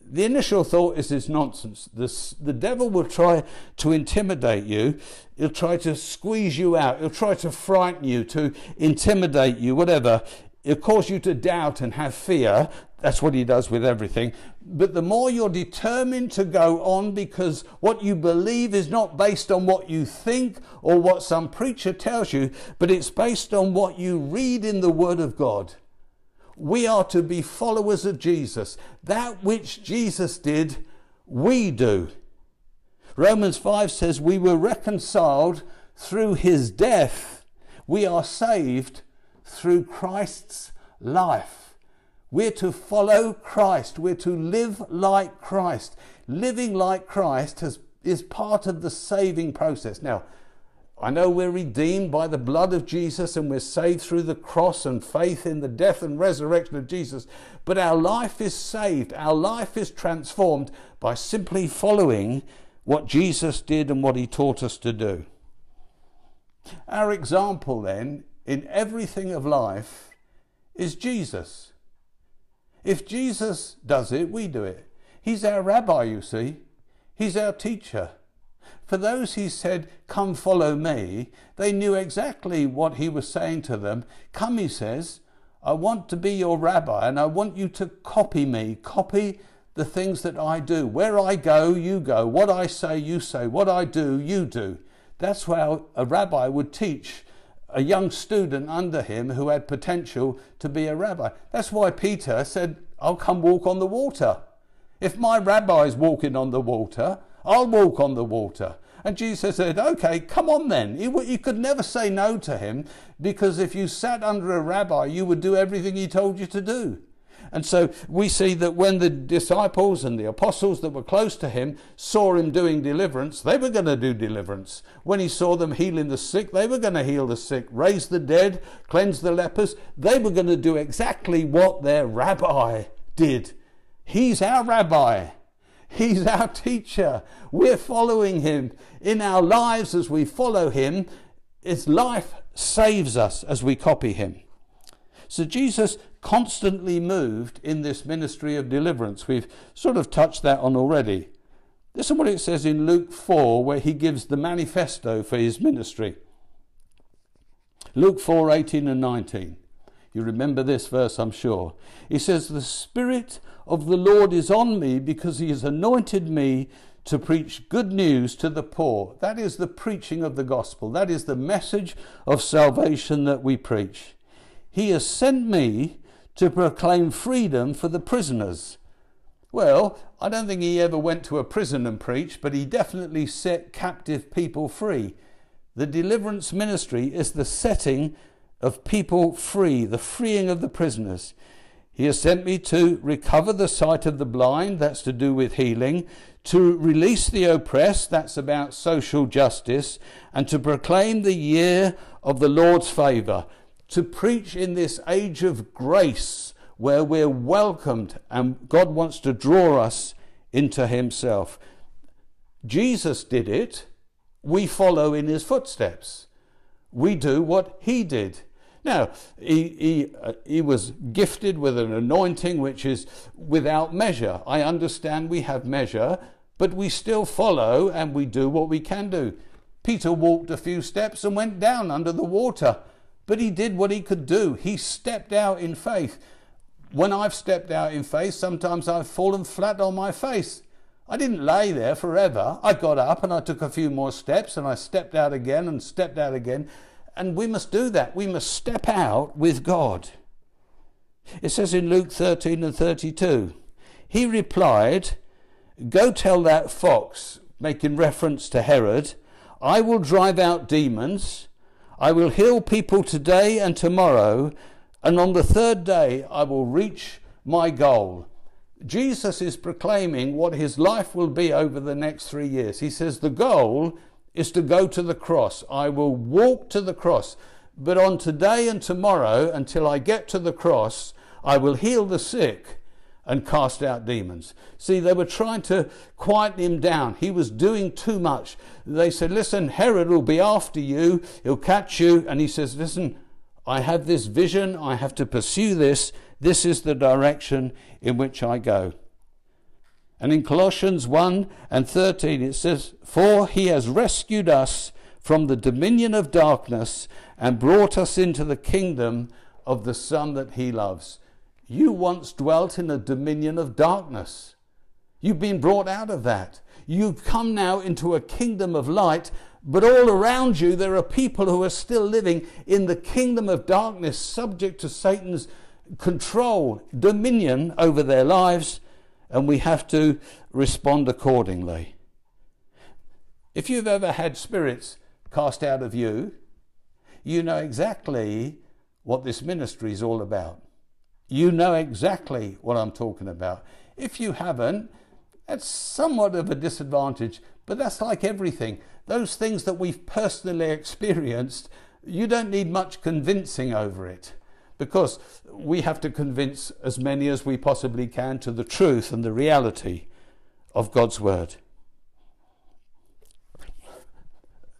the initial thought is it's nonsense. This, the devil will try to intimidate you. He'll try to squeeze you out. He'll try to frighten you, to intimidate you, whatever. He'll cause you to doubt and have fear. That's what he does with everything. But the more you're determined to go on because what you believe is not based on what you think or what some preacher tells you, but it's based on what you read in the Word of God. We are to be followers of Jesus. That which Jesus did, we do. Romans 5 says, We were reconciled through his death. We are saved through Christ's life. We're to follow Christ. We're to live like Christ. Living like Christ has, is part of the saving process. Now, I know we're redeemed by the blood of Jesus and we're saved through the cross and faith in the death and resurrection of Jesus, but our life is saved. Our life is transformed by simply following what Jesus did and what he taught us to do. Our example, then, in everything of life is Jesus. If Jesus does it, we do it. He's our rabbi, you see. He's our teacher. For those he said, Come follow me, they knew exactly what he was saying to them. Come, he says, I want to be your rabbi and I want you to copy me, copy the things that I do. Where I go, you go. What I say, you say. What I do, you do. That's how a rabbi would teach a young student under him who had potential to be a rabbi. That's why Peter said, I'll come walk on the water. If my rabbi is walking on the water, I'll walk on the water. And Jesus said, Okay, come on then. You, could never say no to him because if you sat under a rabbi, you would do everything he told you to do. And so we see that when the disciples and the apostles that were close to him saw him doing deliverance, they were going to do deliverance. When he saw them healing the sick, they were going to heal the sick, raise the dead, cleanse the lepers. They were going to do exactly what their rabbi did. He's our rabbi. He's our teacher. We're following him. In our lives, as we follow him, his life saves us as we copy him. So Jesus constantly moved in this ministry of deliverance. We've sort of touched that on already. Listen what it says in Luke 4, where he gives the manifesto for his ministry. Luke 4 18 and 19. You remember this verse, I'm sure. He says, The Spirit of the Lord is on me because he has anointed me to preach good news to the poor. That is the preaching of the gospel. That is the message of salvation that we preach. He has sent me to proclaim freedom for the prisoners. Well, I don't think he ever went to a prison and preached, but he definitely set captive people free. The deliverance ministry is the setting of people free, the freeing of the prisoners. He has sent me to recover the sight of the blind, that's to do with healing, to release the oppressed, that's about social justice, and to proclaim the year of the Lord's favour to preach in this age of grace where we're welcomed and God wants to draw us into Himself. Jesus did it, we follow in His footsteps. We do what He did. Now, he, he, uh, he was gifted with an anointing which is without measure. I understand we have measure, but we still follow and we do what we can do. Peter walked a few steps and went down under the water. But he did what he could do. He stepped out in faith. When I've stepped out in faith, sometimes I've fallen flat on my face. I didn't lay there forever. I got up and I took a few more steps and I stepped out again and stepped out again. And we must do that. We must step out with God. It says in Luke 13 and 32, he replied, Go tell that fox, making reference to Herod, I will drive out demons I will heal people today and tomorrow, and on the third day I will reach my goal. Jesus is proclaiming what his life will be over the next three years. He says, The goal is to go to the cross. I will walk to the cross. But on today and tomorrow, until I get to the cross, I will heal the sick and cast out demons. See, they were trying to quieten him down. He was doing too much. They said, Listen, Herod will be after you, he'll catch you. And he says, Listen, I have this vision, I have to pursue this. This is the direction in which I go. And in Colossians 1 and 13, it says, For he has rescued us from the dominion of darkness and brought us into the kingdom of the Son that he loves. You once dwelt in a dominion of darkness. You've been brought out of that. You've come now into a kingdom of light, but all around you there are people who are still living in the kingdom of darkness, subject to Satan's control, dominion over their lives, and we have to respond accordingly. If you've ever had spirits cast out of you, you know exactly what this ministry is all about. You know exactly what I'm talking about. If you haven't, that's somewhat of a disadvantage, but that's like everything. Those things that we've personally experienced, you don't need much convincing over it because we have to convince as many as we possibly can to the truth and the reality of God's Word.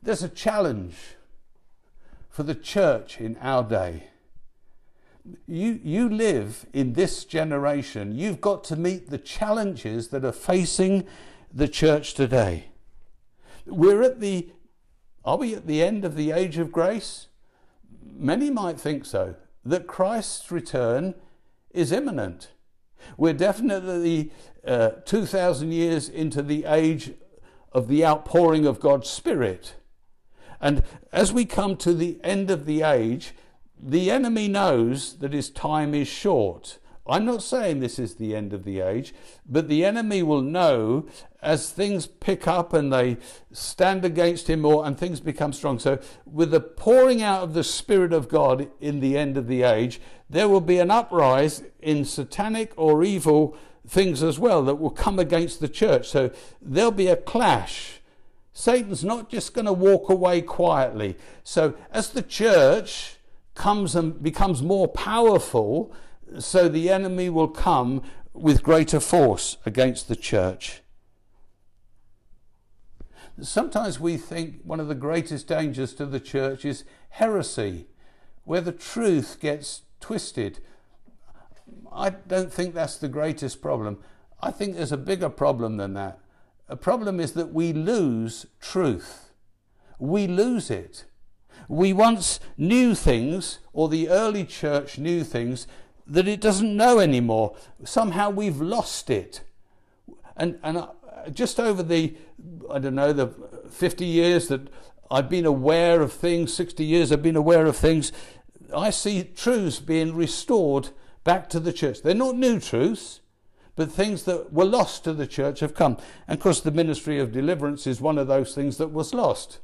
There's a challenge for the church in our day you, you live in this generation. You've got to meet the challenges that are facing the church today. We're at the, are we at the end of the age of grace? Many might think so, that Christ's return is imminent. We're definitely uh, 2,000 years into the age of the outpouring of God's Spirit. And as we come to the end of the age, the enemy knows that his time is short. I'm not saying this is the end of the age, but the enemy will know as things pick up and they stand against him more and things become strong. So, with the pouring out of the Spirit of God in the end of the age, there will be an uprise in satanic or evil things as well that will come against the church. So, there'll be a clash. Satan's not just going to walk away quietly. So, as the church comes and becomes more powerful, so the enemy will come with greater force against the church. Sometimes we think one of the greatest dangers to the church is heresy, where the truth gets twisted. I don't think that's the greatest problem. I think there's a bigger problem than that. A problem is that we lose truth. We lose it. We once knew things, or the early church knew things, that it doesn't know anymore. Somehow we've lost it. And, and uh, just over the, I don't know, the 50 years that I've been aware of things, 60 years I've been aware of things, I see truths being restored back to the church. They're not new truths, but things that were lost to the church have come. And of course, the ministry of deliverance is one of those things that was lost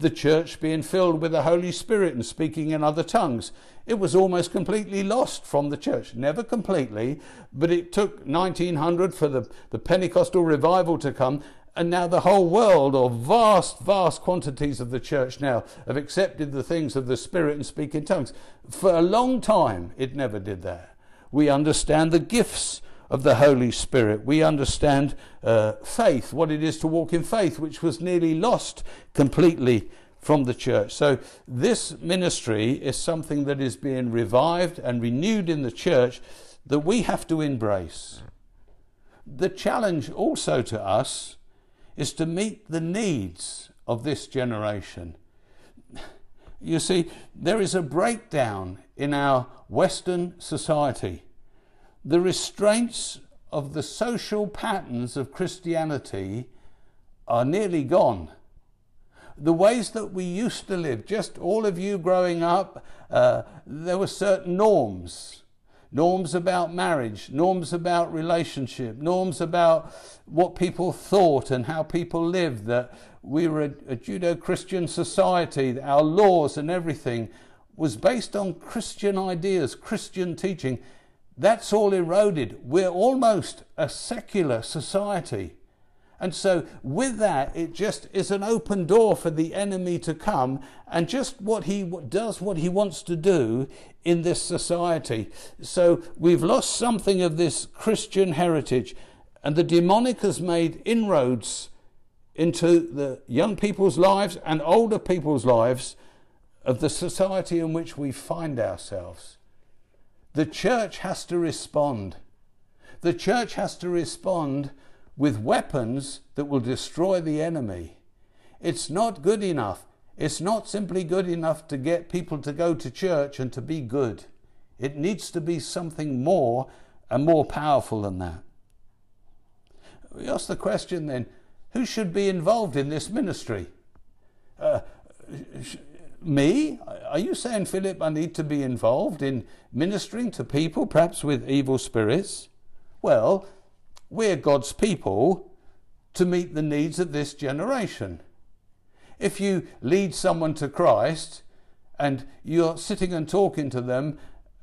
the church being filled with the Holy Spirit and speaking in other tongues. It was almost completely lost from the church. Never completely, but it took 1900 for the, the Pentecostal revival to come. And now the whole world, or vast, vast quantities of the church now, have accepted the things of the Spirit and speak in tongues. For a long time, it never did that. We understand the gifts of the Holy Spirit. We understand uh, faith, what it is to walk in faith, which was nearly lost completely from the church. So, this ministry is something that is being revived and renewed in the church that we have to embrace. The challenge also to us is to meet the needs of this generation. You see, there is a breakdown in our Western society the restraints of the social patterns of Christianity are nearly gone. The ways that we used to live, just all of you growing up, uh, there were certain norms. Norms about marriage, norms about relationship, norms about what people thought and how people lived, that we were a, a Judeo Christian society, that our laws and everything was based on Christian ideas, Christian teaching. That's all eroded. We're almost a secular society. And so, with that, it just is an open door for the enemy to come and just what he does, what he wants to do in this society. So, we've lost something of this Christian heritage, and the demonic has made inroads into the young people's lives and older people's lives of the society in which we find ourselves. The church has to respond. The church has to respond with weapons that will destroy the enemy. It's not good enough. It's not simply good enough to get people to go to church and to be good. It needs to be something more and more powerful than that. We ask the question then who should be involved in this ministry? Uh, me? Are you saying, Philip, I need to be involved in ministering to people, perhaps with evil spirits? Well, we're God's people to meet the needs of this generation. If you lead someone to Christ and you're sitting and talking to them,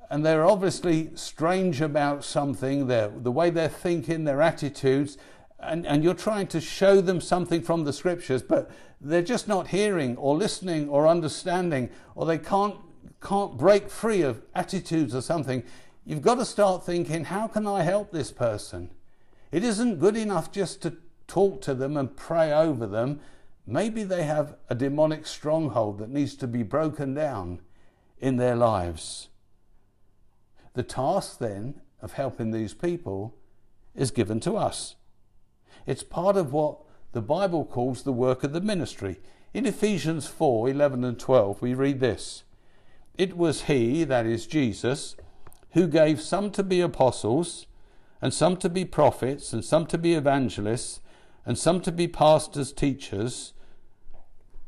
and they're obviously strange about something, the way they're thinking, their attitudes, and, and you're trying to show them something from the scriptures, but they're just not hearing or listening or understanding, or they can't, can't break free of attitudes or something, you've got to start thinking, how can I help this person? It isn't good enough just to talk to them and pray over them. Maybe they have a demonic stronghold that needs to be broken down in their lives. the task then of helping these people is given to us. It's part of what the Bible calls the work of the ministry. In Ephesians 4 11 and 12, we read this It was He, that is Jesus, who gave some to be apostles, and some to be prophets, and some to be evangelists, and some to be pastors, teachers.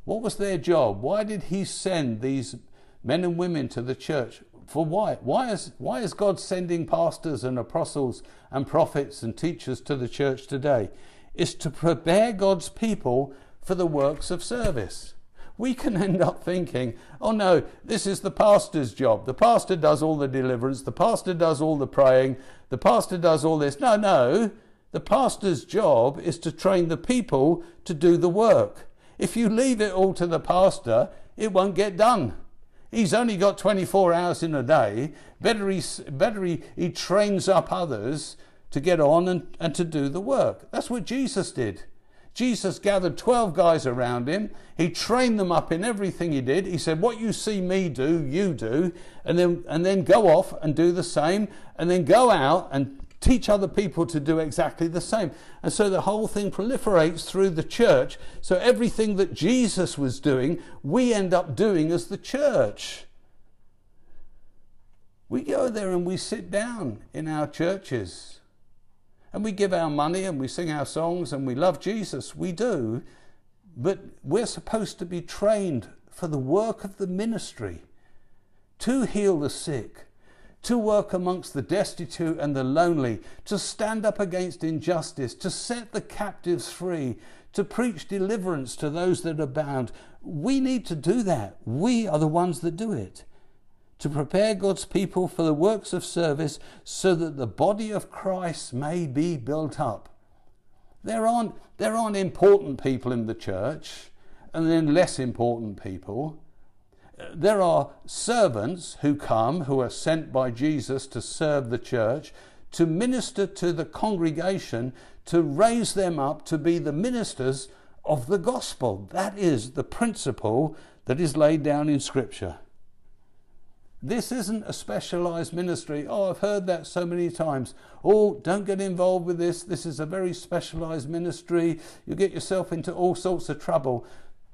What was their job? Why did He send these men and women to the church? For why? Why is, why is God sending pastors and apostles and prophets and teachers to the church today? Is to prepare God's people for the works of service. We can end up thinking, oh no, this is the pastor's job. The pastor does all the deliverance, the pastor does all the praying, the pastor does all this. No, no. The pastor's job is to train the people to do the work. If you leave it all to the pastor, it won't get done. He's only got 24 hours in a day. Better he, better he, he trains up others to get on and, and to do the work. That's what Jesus did. Jesus gathered 12 guys around him. He trained them up in everything he did. He said, What you see me do, you do. And then, and then go off and do the same. And then go out and teach other people to do exactly the same. And so the whole thing proliferates through the church. So everything that Jesus was doing, we end up doing as the church. We go there and we sit down in our churches and we give our money and we sing our songs and we love Jesus. We do. But we're supposed to be trained for the work of the ministry to heal the sick to work amongst the destitute and the lonely, to stand up against injustice, to set the captives free, to preach deliverance to those that are bound. We need to do that. We are the ones that do it. To prepare God's people for the works of service so that the body of Christ may be built up. There aren't, there aren't important people in the church and then less important people there are servants who come, who are sent by Jesus to serve the church, to minister to the congregation, to raise them up to be the ministers of the gospel. That is the principle that is laid down in Scripture. This isn't a specialized ministry. Oh, I've heard that so many times. Oh, don't get involved with this. This is a very specialized ministry. You get yourself into all sorts of trouble.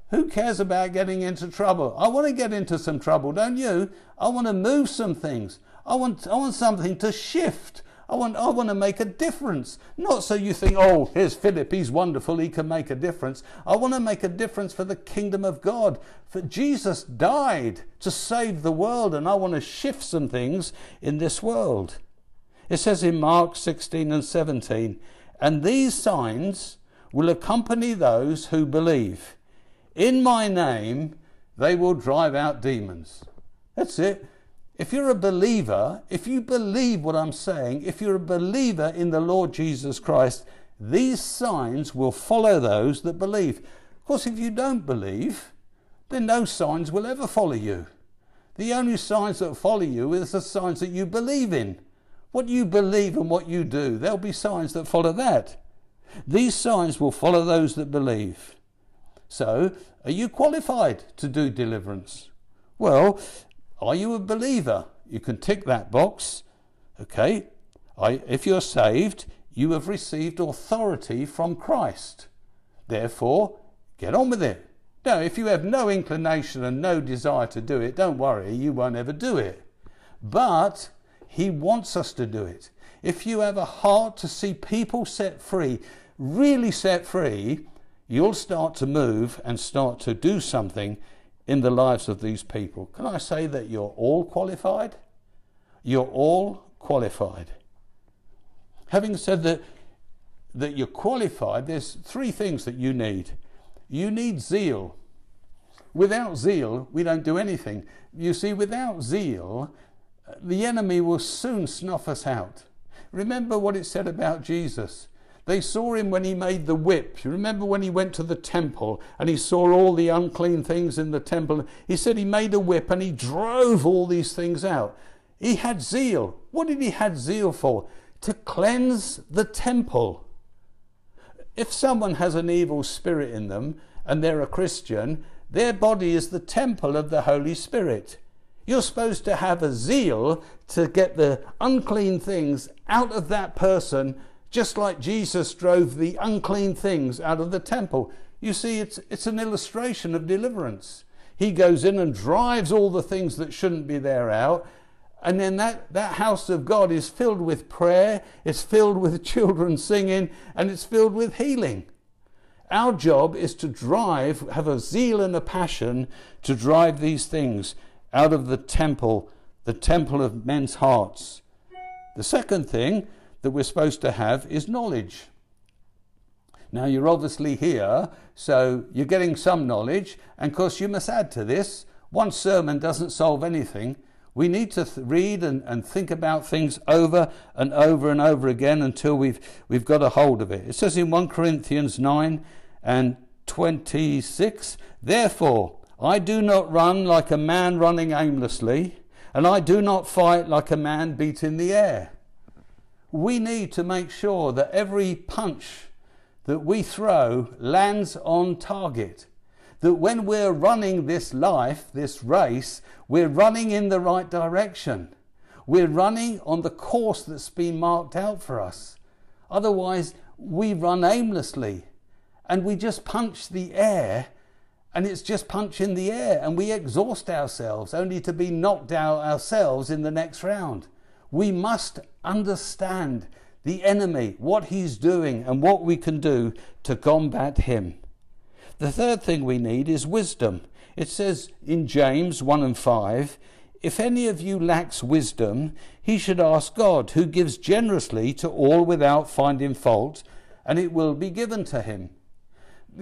Who cares about getting into trouble? I want to get into some trouble, don't you? I want to move some things. I want, I want something to shift. I want, I want to make a difference. Not so you think, oh, here's Philip, he's wonderful, he can make a difference. I want to make a difference for the kingdom of God. For Jesus died to save the world, and I want to shift some things in this world. It says in Mark 16 and 17, and these signs will accompany those who believe. In my name, they will drive out demons. That's it. If you're a believer, if you believe what I'm saying, if you're a believer in the Lord Jesus Christ, these signs will follow those that believe. Of course, if you don't believe, then no signs will ever follow you. The only signs that follow you is the signs that you believe in. What you believe and what you do, there'll be signs that follow that. These signs will follow those that believe. So, are you qualified to do deliverance? Well, are you a believer? You can tick that box. Okay. I, if you're saved, you have received authority from Christ. Therefore, get on with it. Now, if you have no inclination and no desire to do it, don't worry, you won't ever do it. But He wants us to do it. If you have a heart to see people set free, really set free, you'll start to move and start to do something in the lives of these people. Can I say that you're all qualified? You're all qualified. Having said that, that you're qualified, there's three things that you need. You need zeal. Without zeal, we don't do anything. You see, without zeal, the enemy will soon snuff us out. Remember what it said about Jesus. They saw him when he made the whip. You remember when he went to the temple and he saw all the unclean things in the temple? He said he made a whip and he drove all these things out. He had zeal. What did he have zeal for? To cleanse the temple. If someone has an evil spirit in them and they're a Christian, their body is the temple of the Holy Spirit. You're supposed to have a zeal to get the unclean things out of that person, just like Jesus drove the unclean things out of the temple. You see, it's, it's an illustration of deliverance. He goes in and drives all the things that shouldn't be there out. And then that, that house of God is filled with prayer, it's filled with children singing, and it's filled with healing. Our job is to drive, have a zeal and a passion to drive these things out of the temple, the temple of men's hearts. The second thing that we're supposed to have is knowledge. Now, you're obviously here, so you're getting some knowledge, and of course, you must add to this. One sermon doesn't solve anything. We need to th- read and, and think about things over and over and over again until we've, we've got a hold of it. It says in 1 Corinthians 9 and 26 Therefore, I do not run like a man running aimlessly, and I do not fight like a man beating the air. We need to make sure that every punch that we throw lands on target. That when we're running this life, this race, we're running in the right direction. We're running on the course that's been marked out for us. Otherwise, we run aimlessly and we just punch the air and it's just punching the air and we exhaust ourselves only to be knocked out ourselves in the next round. We must understand the enemy, what he's doing, and what we can do to combat him. The third thing we need is wisdom. It says in James 1 and 5 If any of you lacks wisdom, he should ask God, who gives generously to all without finding fault, and it will be given to him.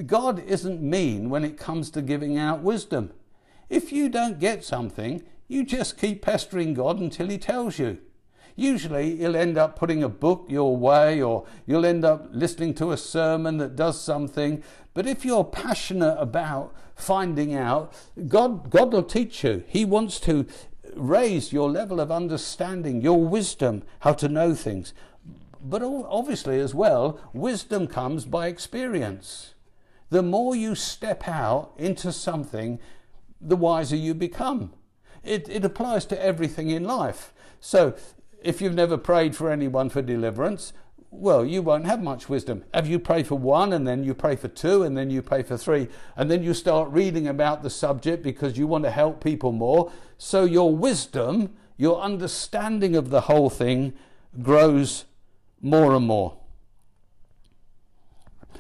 God isn't mean when it comes to giving out wisdom. If you don't get something, you just keep pestering God until he tells you. Usually, you'll end up putting a book your way, or you'll end up listening to a sermon that does something. But if you're passionate about finding out, God, God will teach you. He wants to raise your level of understanding, your wisdom, how to know things. But obviously, as well, wisdom comes by experience. The more you step out into something, the wiser you become. It, it applies to everything in life. So if you've never prayed for anyone for deliverance, well, you won't have much wisdom. Have you prayed for one and then you pray for two and then you pray for three and then you start reading about the subject because you want to help people more. So your wisdom, your understanding of the whole thing grows more and more.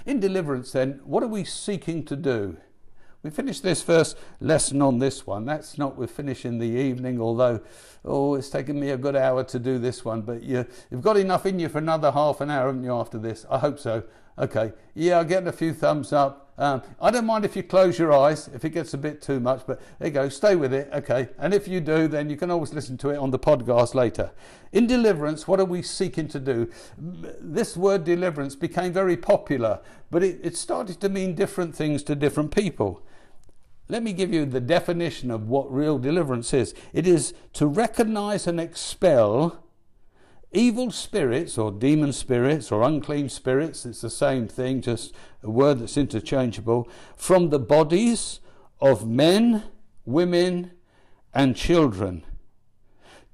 In deliverance, then, what are we seeking to do? We finished this first lesson on this one. That's not we finish in the evening, although oh, it's taken me a good hour to do this one. But you, you've got enough in you for another half an hour, haven't you? After this, I hope so. Okay, yeah, I'm getting a few thumbs up. Um, I don't mind if you close your eyes if it gets a bit too much, but there you go, stay with it, okay. And if you do, then you can always listen to it on the podcast later. In deliverance, what are we seeking to do? This word deliverance became very popular, but it, it started to mean different things to different people. Let me give you the definition of what real deliverance is it is to recognize and expel evil spirits or demon spirits or unclean spirits, it's the same thing, just a word that's interchangeable, from the bodies of men, women, and children.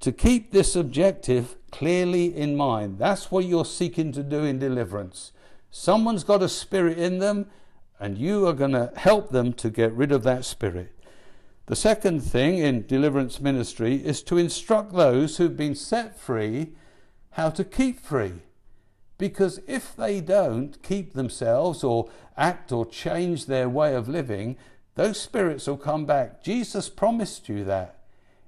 To keep this objective clearly in mind. That's what you're seeking to do in deliverance. Someone's got a spirit in them, and you are going to help them to get rid of that spirit. The second thing in deliverance ministry is to instruct those who've been set free how to keep free. Because if they don't keep themselves or act or change their way of living, those spirits will come back. Jesus promised you that.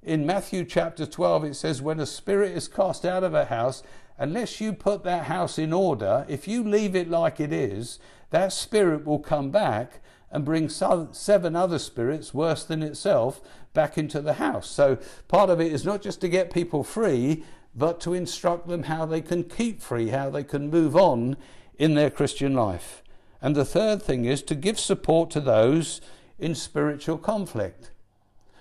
In Matthew chapter 12, it says, When a spirit is cast out of a house, unless you put that house in order, if you leave it like it is, that spirit will come back and bring seven other spirits worse than itself back into the house. So part of it is not just to get people free, but to instruct them how they can keep free, how they can move on in their Christian life. And the third thing is to give support to those in spiritual conflict.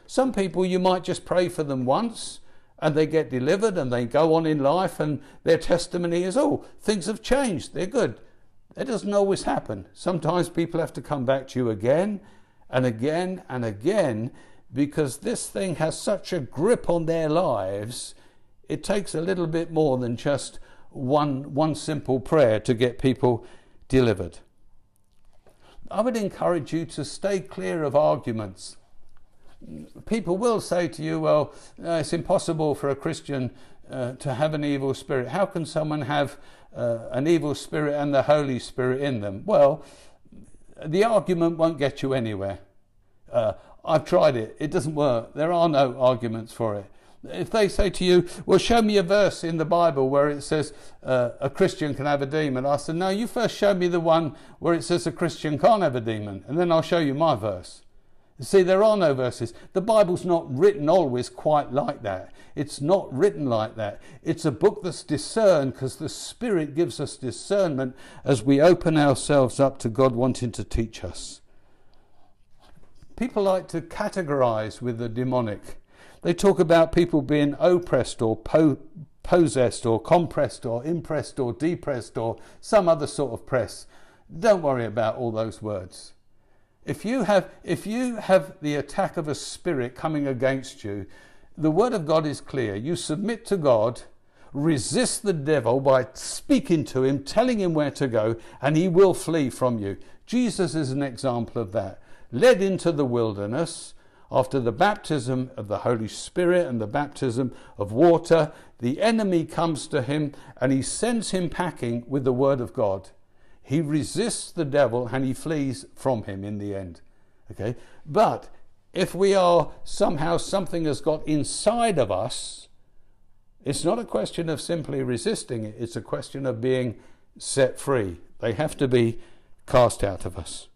Some people you might just pray for them once and they get delivered and they go on in life and their testimony is, oh, things have changed, they're good. That doesn't always happen. Sometimes people have to come back to you again and again and again because this thing has such a grip on their lives, it takes a little bit more than just one, one simple prayer to get people delivered. I would encourage you to stay clear of arguments. People will say to you, well, uh, it's impossible for a Christian uh, to have an evil spirit. How can someone have uh, an evil spirit and the Holy Spirit in them? Well, the argument won't get you anywhere. Uh, I've tried it, it doesn't work. There are no arguments for it. If they say to you, Well, show me a verse in the Bible where it says uh, a Christian can have a demon, I said, No, you first show me the one where it says a Christian can't have a demon, and then I'll show you my verse. See, there are no verses. The Bible's not written always quite like that. It's not written like that. It's a book that's discerned because the Spirit gives us discernment as we open ourselves up to God wanting to teach us. People like to categorize with the demonic. They talk about people being oppressed or po- possessed or compressed or impressed or depressed or some other sort of press. Don't worry about all those words. If you have, if you have the attack of a spirit coming against you, the word of God is clear. You submit to God, resist the devil by speaking to him, telling him where to go, and he will flee from you. Jesus is an example of that led into the wilderness after the baptism of the Holy Spirit and the baptism of water, the enemy comes to him and he sends him packing with the word of God. He resists the devil and he flees from him in the end. Okay? But if we are somehow something has got inside of us, it's not a question of simply resisting it, it's a question of being set free. They have to be cast out of us.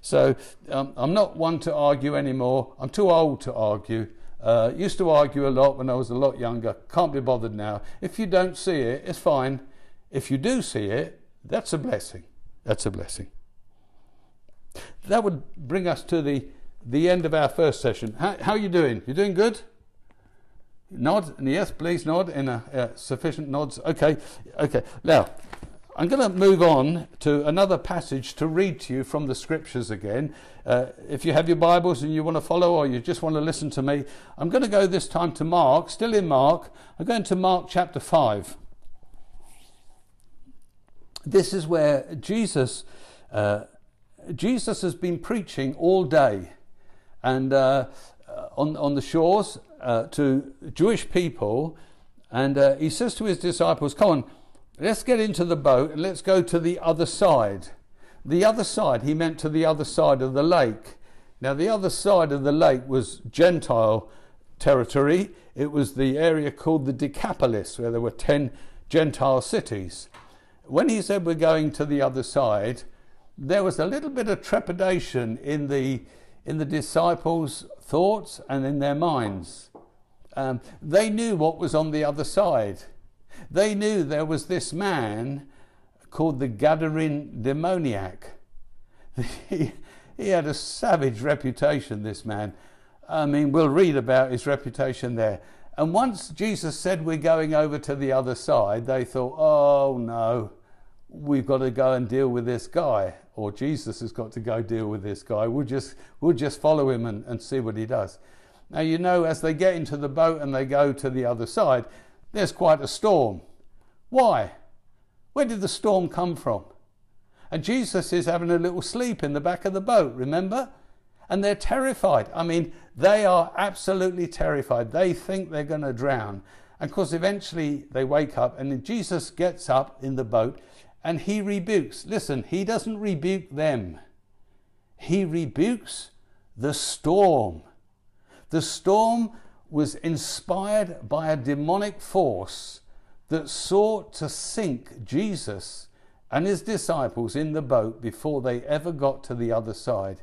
So um, I'm not one to argue anymore. I'm too old to argue. Uh, used to argue a lot when I was a lot younger. Can't be bothered now. If you don't see it, it's fine. If you do see it, that's a blessing. That's a blessing. That would bring us to the, the end of our first session. How, how are you doing? You're doing good? Nod. Yes, please nod in sufficient nods. Okay. Okay. Now, I'm going to move on to another passage to read to you from the scriptures again. Uh, if you have your Bibles and you want to follow or you just want to listen to me, I'm going to go this time to Mark, still in Mark. I'm going to Mark chapter 5. This is where Jesus, uh, Jesus has been preaching all day and uh, on, on the shores uh, to Jewish people. And uh, he says to his disciples, Come on Let's get into the boat and let's go to the other side. The other side, he meant to the other side of the lake. Now, the other side of the lake was Gentile territory. It was the area called the Decapolis, where there were 10 Gentile cities. When he said we're going to the other side, there was a little bit of trepidation in the, in the disciples' thoughts and in their minds. Um, they knew what was on the other side. They knew there was this man called the Gadarene demoniac. he, he had a savage reputation, this man. I mean, we'll read about his reputation there. And once Jesus said, We're going over to the other side, they thought, Oh no, we've got to go and deal with this guy. Or Jesus has got to go deal with this guy. We'll just, we'll just follow him and, and see what he does. Now, you know, as they get into the boat and they go to the other side, there's quite a storm. Why? Where did the storm come from? And Jesus is having a little sleep in the back of the boat, remember? And they're terrified. I mean, they are absolutely terrified. They think they're going to drown. And of course, eventually they wake up, and Jesus gets up in the boat and he rebukes. Listen, he doesn't rebuke them, he rebukes the storm. The storm was inspired by a demonic force that sought to sink Jesus and his disciples in the boat before they ever got to the other side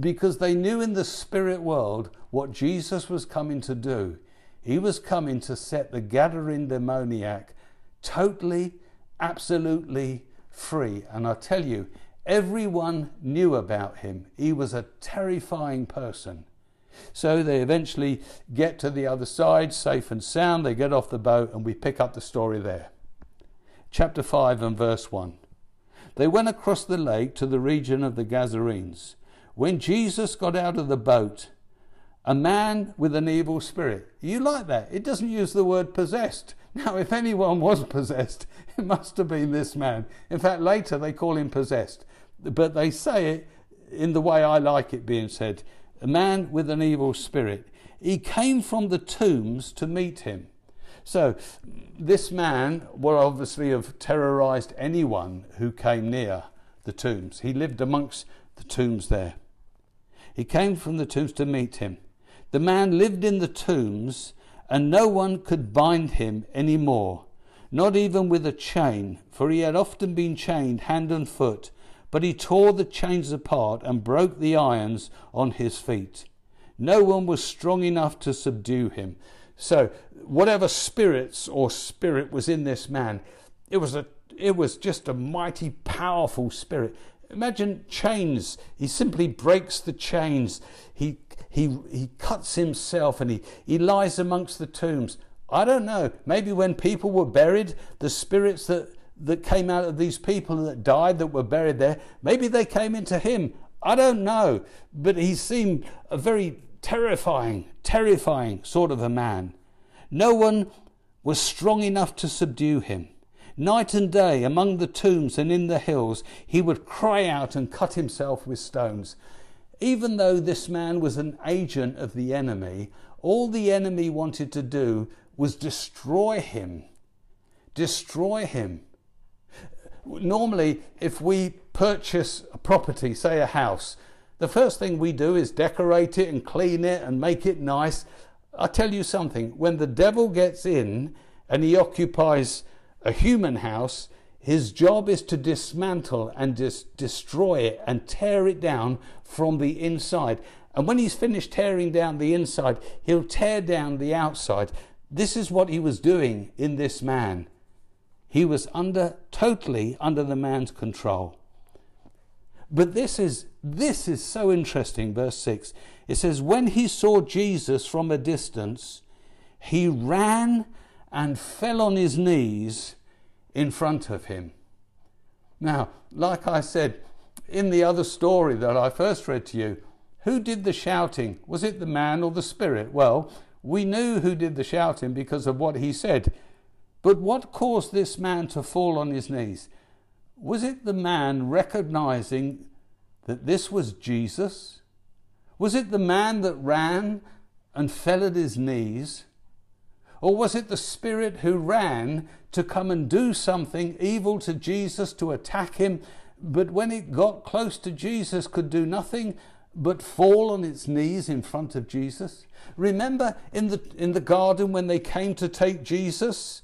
because they knew in the spirit world what Jesus was coming to do. He was coming to set the Gadarene demoniac totally, absolutely free. And I tell you, everyone knew about him. He was a terrifying person. So they eventually get to the other side, safe and sound. They get off the boat, and we pick up the story there. Chapter 5 and verse 1. They went across the lake to the region of the Gadarenes. When Jesus got out of the boat, a man with an evil spirit. You like that? It doesn't use the word possessed. Now, if anyone was possessed, it must have been this man. In fact, later they call him possessed, but they say it in the way I like it being said a man with an evil spirit. He came from the tombs to meet him. So, this man would obviously have terrorized anyone who came near the tombs. He lived amongst the tombs there. He came from the tombs to meet him. The man lived in the tombs, and no one could bind him any more, not even with a chain, for he had often been chained hand and foot. But he tore the chains apart and broke the irons on his feet. No one was strong enough to subdue him. So, whatever spirits or spirit was in this man, it was a it was just a mighty powerful spirit. Imagine chains. He simply breaks the chains. He he he cuts himself and he, he lies amongst the tombs. I don't know. Maybe when people were buried, the spirits that that came out of these people that died that were buried there, maybe they came into him. I don't know. But he seemed a very terrifying, terrifying sort of a man. No one was strong enough to subdue him. Night and day, among the tombs and in the hills, he would cry out and cut himself with stones. Even though this man was an agent of the enemy, all the enemy wanted to do was destroy him. Destroy him. Normally, if we purchase a property, say a house, the first thing we do is decorate it and clean it and make it nice. I tell you something, when the devil gets in and he occupies a human house, his job is to dismantle and dis- destroy it and tear it down from the inside. And when he's finished tearing down the inside, he'll tear down the outside. This is what he was doing in this man. He was under totally under the man's control. But this is this is so interesting verse 6. It says when he saw Jesus from a distance, he ran and fell on his knees in front of him. Now, like I said in the other story that I first read to you, who did the shouting? Was it the man or the spirit? Well, we knew who did the shouting because of what he said. But what caused this man to fall on his knees? Was it the man recognizing that this was Jesus? Was it the man that ran and fell at his knees? Or was it the spirit who ran to come and do something evil to Jesus, to attack him, but when it got close to Jesus, could do nothing but fall on its knees in front of Jesus? Remember in the, in the garden when they came to take Jesus?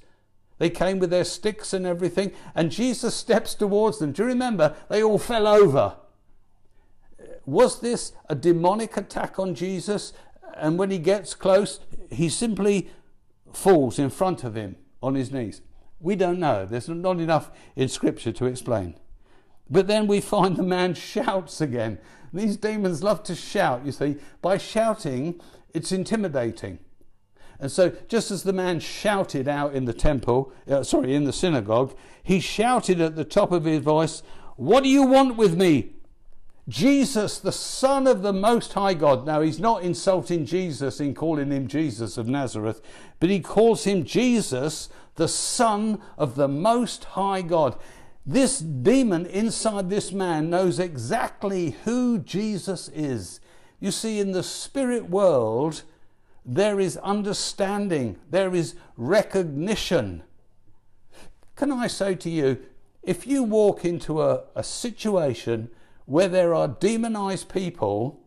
They came with their sticks and everything, and Jesus steps towards them. Do you remember? They all fell over. Was this a demonic attack on Jesus? And when he gets close, he simply falls in front of him on his knees. We don't know. There's not enough in Scripture to explain. But then we find the man shouts again. These demons love to shout, you see. By shouting, it's intimidating. And so, just as the man shouted out in the temple, uh, sorry, in the synagogue, he shouted at the top of his voice, What do you want with me, Jesus, the Son of the Most High God. Now, he's not insulting Jesus in calling him Jesus of Nazareth, but he calls him Jesus, the Son of the Most High God. This demon inside this man knows exactly who Jesus is. You see, in the spirit world, there is understanding, there is recognition. Can I say to you, if you walk into a, a situation where there are demonized people,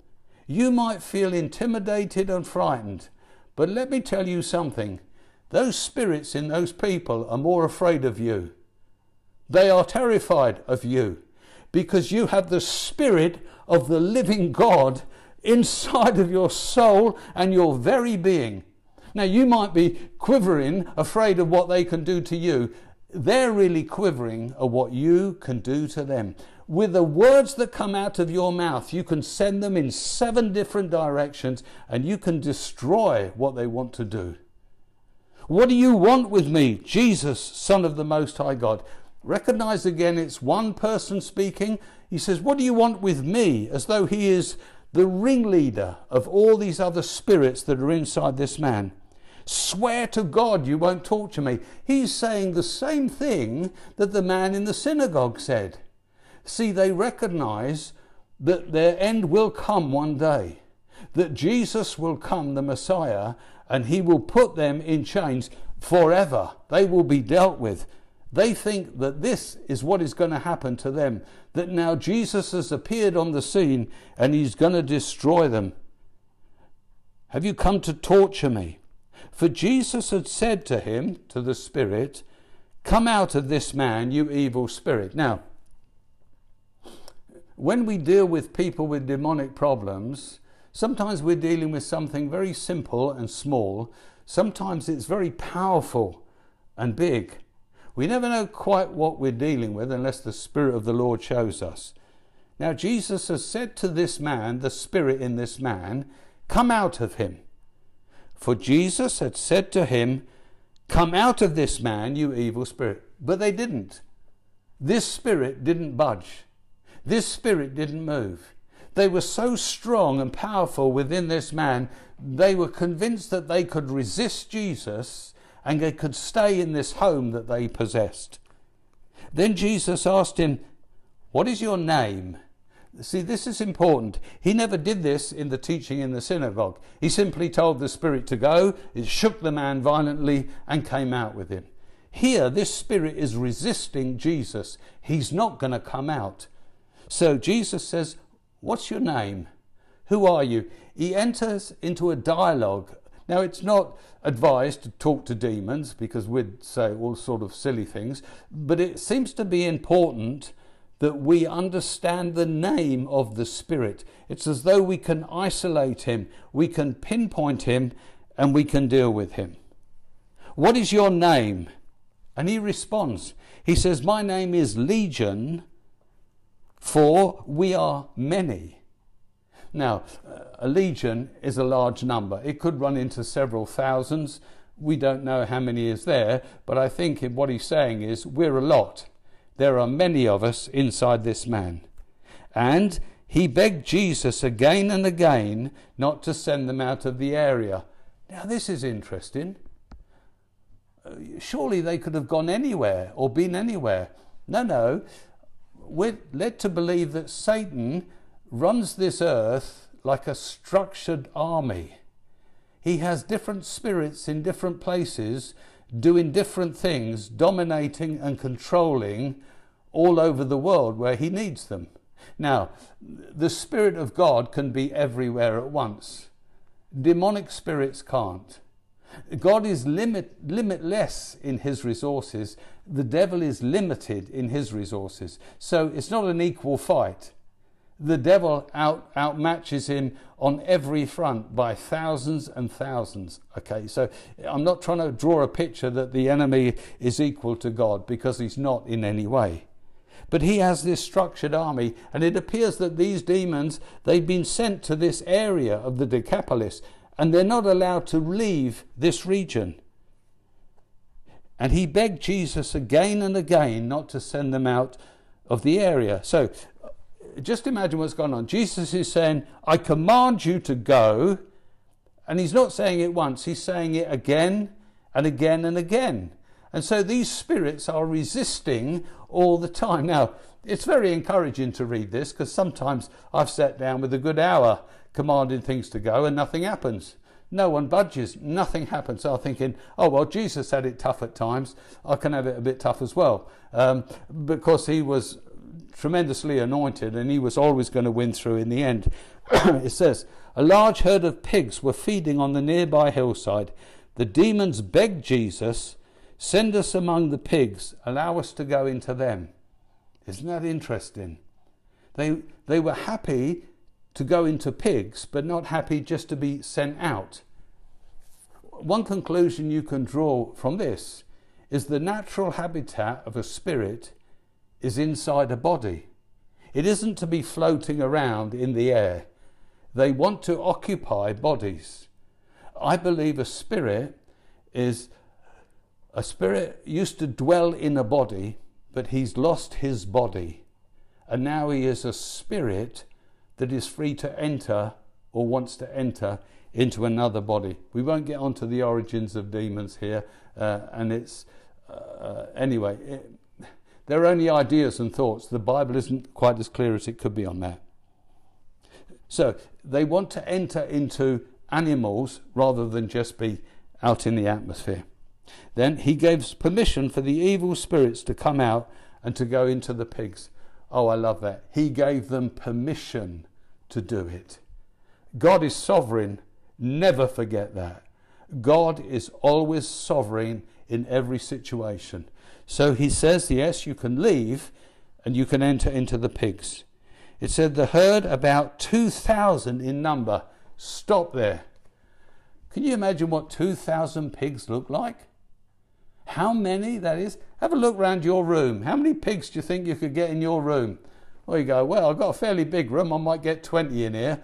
you might feel intimidated and frightened. But let me tell you something those spirits in those people are more afraid of you. They are terrified of you because you have the spirit of the living God inside of your soul and your very being. Now, you might be quivering, afraid of what they can do to you. They're really quivering of what you can do to them with the words that come out of your mouth, you can send them in seven different directions and you can destroy what they want to do. What do you want with me, Jesus, Son of the Most High God? Recognize again it's one person speaking. He says, What do you want with me? As though he is the ringleader of all these other spirits that are inside this man. Swear to God you won't torture me. He's saying the same thing that the man in the synagogue said. See, they recognize that their end will come one day, that Jesus will come, the Messiah, and he will put them in chains forever. They will be dealt with. They think that this is what is going to happen to them, that now Jesus has appeared on the scene and he's going to destroy them. Have you come to torture me? For Jesus had said to him, to the Spirit, Come out of this man, you evil spirit. Now, when we deal with people with demonic problems, sometimes we're dealing with something very simple and small, sometimes it's very powerful and big. We never know quite what we're dealing with unless the Spirit of the Lord shows us. Now, Jesus has said to this man, the Spirit in this man, Come out of him. For Jesus had said to him, Come out of this man, you evil spirit. But they didn't. This spirit didn't budge. This spirit didn't move. They were so strong and powerful within this man, they were convinced that they could resist Jesus and they could stay in this home that they possessed. Then Jesus asked him, What is your name? See, this is important. He never did this in the teaching in the synagogue. He simply told the spirit to go, it shook the man violently and came out with him. Here, this spirit is resisting Jesus. He's not going to come out. So Jesus says, What's your name? Who are you? He enters into a dialogue now, it's not advised to talk to demons because we'd say all sort of silly things, but it seems to be important that we understand the name of the Spirit. It's as though we can isolate him, we can pinpoint him, and we can deal with him. What is your name? And he responds. He says, My name is Legion, for we are many. Now, a legion is a large number. It could run into several thousands. We don't know how many is there, but I think what he's saying is we're a lot. There are many of us inside this man. And he begged Jesus again and again not to send them out of the area. Now, this is interesting. Uh, surely they could have gone anywhere or been anywhere. No, no. We're led to believe that Satan runs this earth like a structured army. He has different spirits in different places doing different things, dominating and controlling all over the world where he needs them. Now, the Spirit of God can be everywhere at once. Demonic spirits can't. God is limit, limitless in his resources. The devil is limited in his resources. So it's not an equal fight. The devil out outmatches him on every front by thousands and thousands. Okay so i'm not trying to draw a picture that the enemy is equal to god because he's not in any way. But he has this structured army and it appears that these demons they've been sent to this area of the decapolis and they're not allowed to leave this region and he begged jesus again and again not to send them out of the area so just imagine what's going on. Jesus is saying, I command you to go. And he's not saying it once, he's saying it again and again and again. And so these spirits are resisting all the time. Now, it's very encouraging to read this because sometimes I've sat down with a good hour commanding things to go and nothing happens. No one budges, nothing happens. So I'm thinking, oh, well, Jesus had it tough at times. I can have it a bit tough as well. Um, because he was tremendously anointed, and he was always going to win through in the end. it says, A large herd of pigs were feeding on the nearby hillside. The demons begged Jesus, Send us among the pigs, allow us to go into them. Isn't that interesting? They, they were happy to go into pigs, but not happy just to be sent out. One conclusion you can draw from this is the natural habitat of a spirit is inside a body. It isn't to be floating around in the air. They want to occupy bodies. I believe a spirit is a spirit used to dwell in a body, but he's lost his body. And now he is a spirit that is free to enter or wants to enter into another body. We won't get onto the origins of demons here, uh, and it's uh, anyway. It, they're only ideas and thoughts. The Bible isn't quite as clear as it could be on that. So they want to enter into animals rather than just be out in the atmosphere. Then he gave permission for the evil spirits to come out and to go into the pigs. Oh, I love that. He gave them permission to do it. God is sovereign. Never forget that. God is always sovereign in every situation. So he says, yes, you can leave and you can enter into the pigs. It said the herd, about 2,000 in number, Stop there. Can you imagine what 2,000 pigs look like? How many that is? Have a look round your room. How many pigs do you think you could get in your room? Well, you go, well, I've got a fairly big room. I might get 20 in here.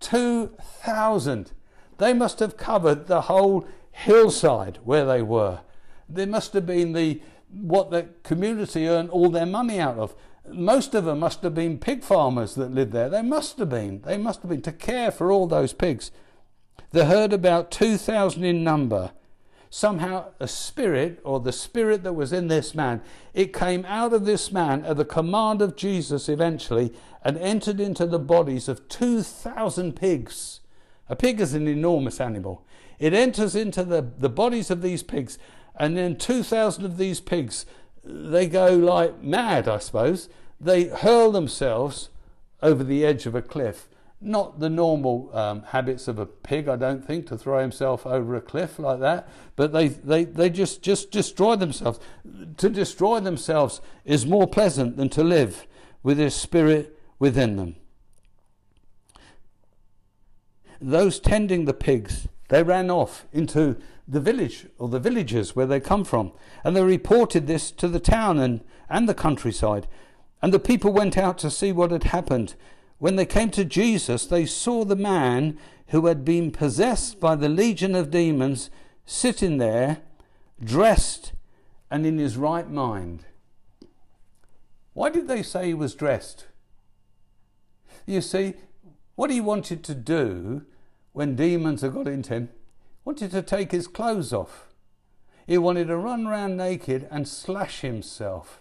2,000. They must have covered the whole hillside where they were. There must have been the what the community earned all their money out of. Most of them must have been pig farmers that lived there. They must have been. They must have been to care for all those pigs. The herd about 2,000 in number somehow a spirit or the spirit that was in this man. It came out of this man at the command of jesus eventually and entered into the bodies of 2000 pigs. A pig is an enormous animal. It enters into the, the bodies of these pigs and then 2000 of these pigs they go like mad i suppose. They hurl themselves over the edge of a cliff not the normal um, habits of a pig, I don't think, to throw himself over a cliff like that, but they, they, they just, just destroy themselves. To destroy themselves is more pleasant than to live with his spirit within them. Those tending the pigs, they ran off into the village or the villages where they come from, and they reported this to the town and, and the countryside. And the people went out to see what had happened. When they came to Jesus, they saw the man who had been possessed by the legion of demons sitting there, dressed and in his right mind. Why did they say he was dressed? You see, what he wanted to do when demons had got into him, wanted to take his clothes off. He wanted to run around naked and slash himself.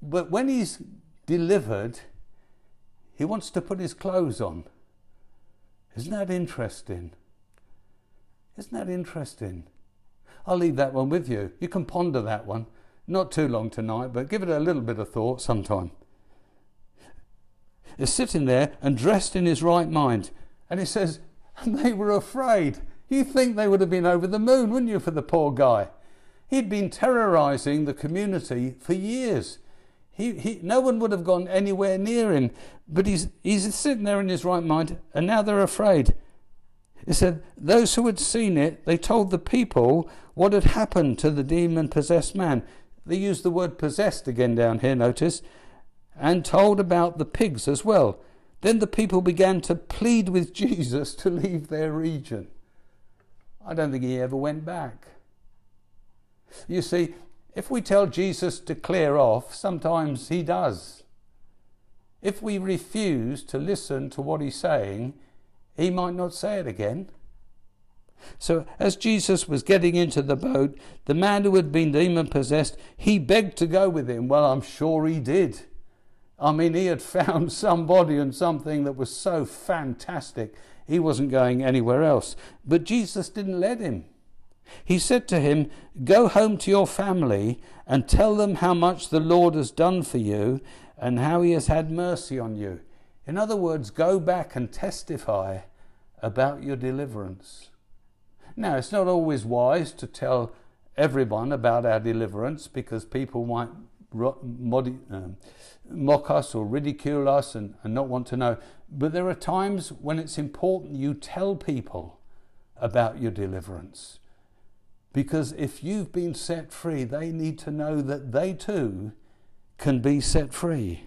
But when he's delivered, he wants to put his clothes on. Isn't that interesting? Isn't that interesting? I'll leave that one with you. You can ponder that one. Not too long tonight, but give it a little bit of thought sometime. He's sitting there and dressed in his right mind. And he says, and they were afraid. You think they would have been over the moon, wouldn't you, for the poor guy? He'd been terrorizing the community for years. He, he, no one would have gone anywhere near him, but he's, he's sitting there in his right mind, and now they're afraid. He said, Those who had seen it, they told the people what had happened to the demon possessed man. They used the word possessed again down here, notice, and told about the pigs as well. Then the people began to plead with Jesus to leave their region. I don't think he ever went back. You see, if we tell Jesus to clear off, sometimes he does. If we refuse to listen to what he's saying, he might not say it again. So, as Jesus was getting into the boat, the man who had been demon possessed, he begged to go with him. Well, I'm sure he did. I mean, he had found somebody and something that was so fantastic, he wasn't going anywhere else. But Jesus didn't let him. He said to him, Go home to your family and tell them how much the Lord has done for you and how he has had mercy on you. In other words, go back and testify about your deliverance. Now, it's not always wise to tell everyone about our deliverance because people might um, mock us or ridicule us and, and not want to know. But there are times when it's important you tell people about your deliverance. Because if you've been set free, they need to know that they too can be set free.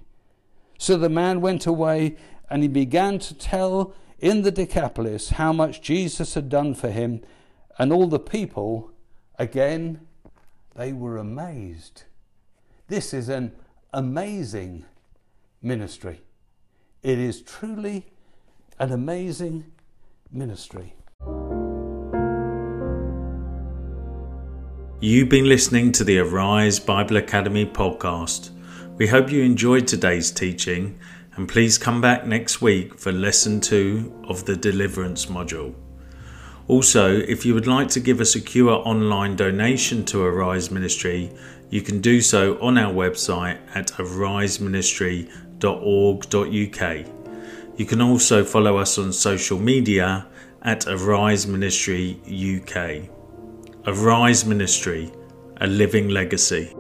So the man went away and he began to tell in the Decapolis how much Jesus had done for him, and all the people, again, they were amazed. This is an amazing ministry. It is truly an amazing ministry. You've been listening to the Arise Bible Academy podcast. We hope you enjoyed today's teaching and please come back next week for lesson two of the Deliverance module. Also, if you would like to give a secure online donation to Arise Ministry, you can do so on our website at ariseministry.org.uk. You can also follow us on social media at Arise Ministry UK. Arise Ministry, a living legacy.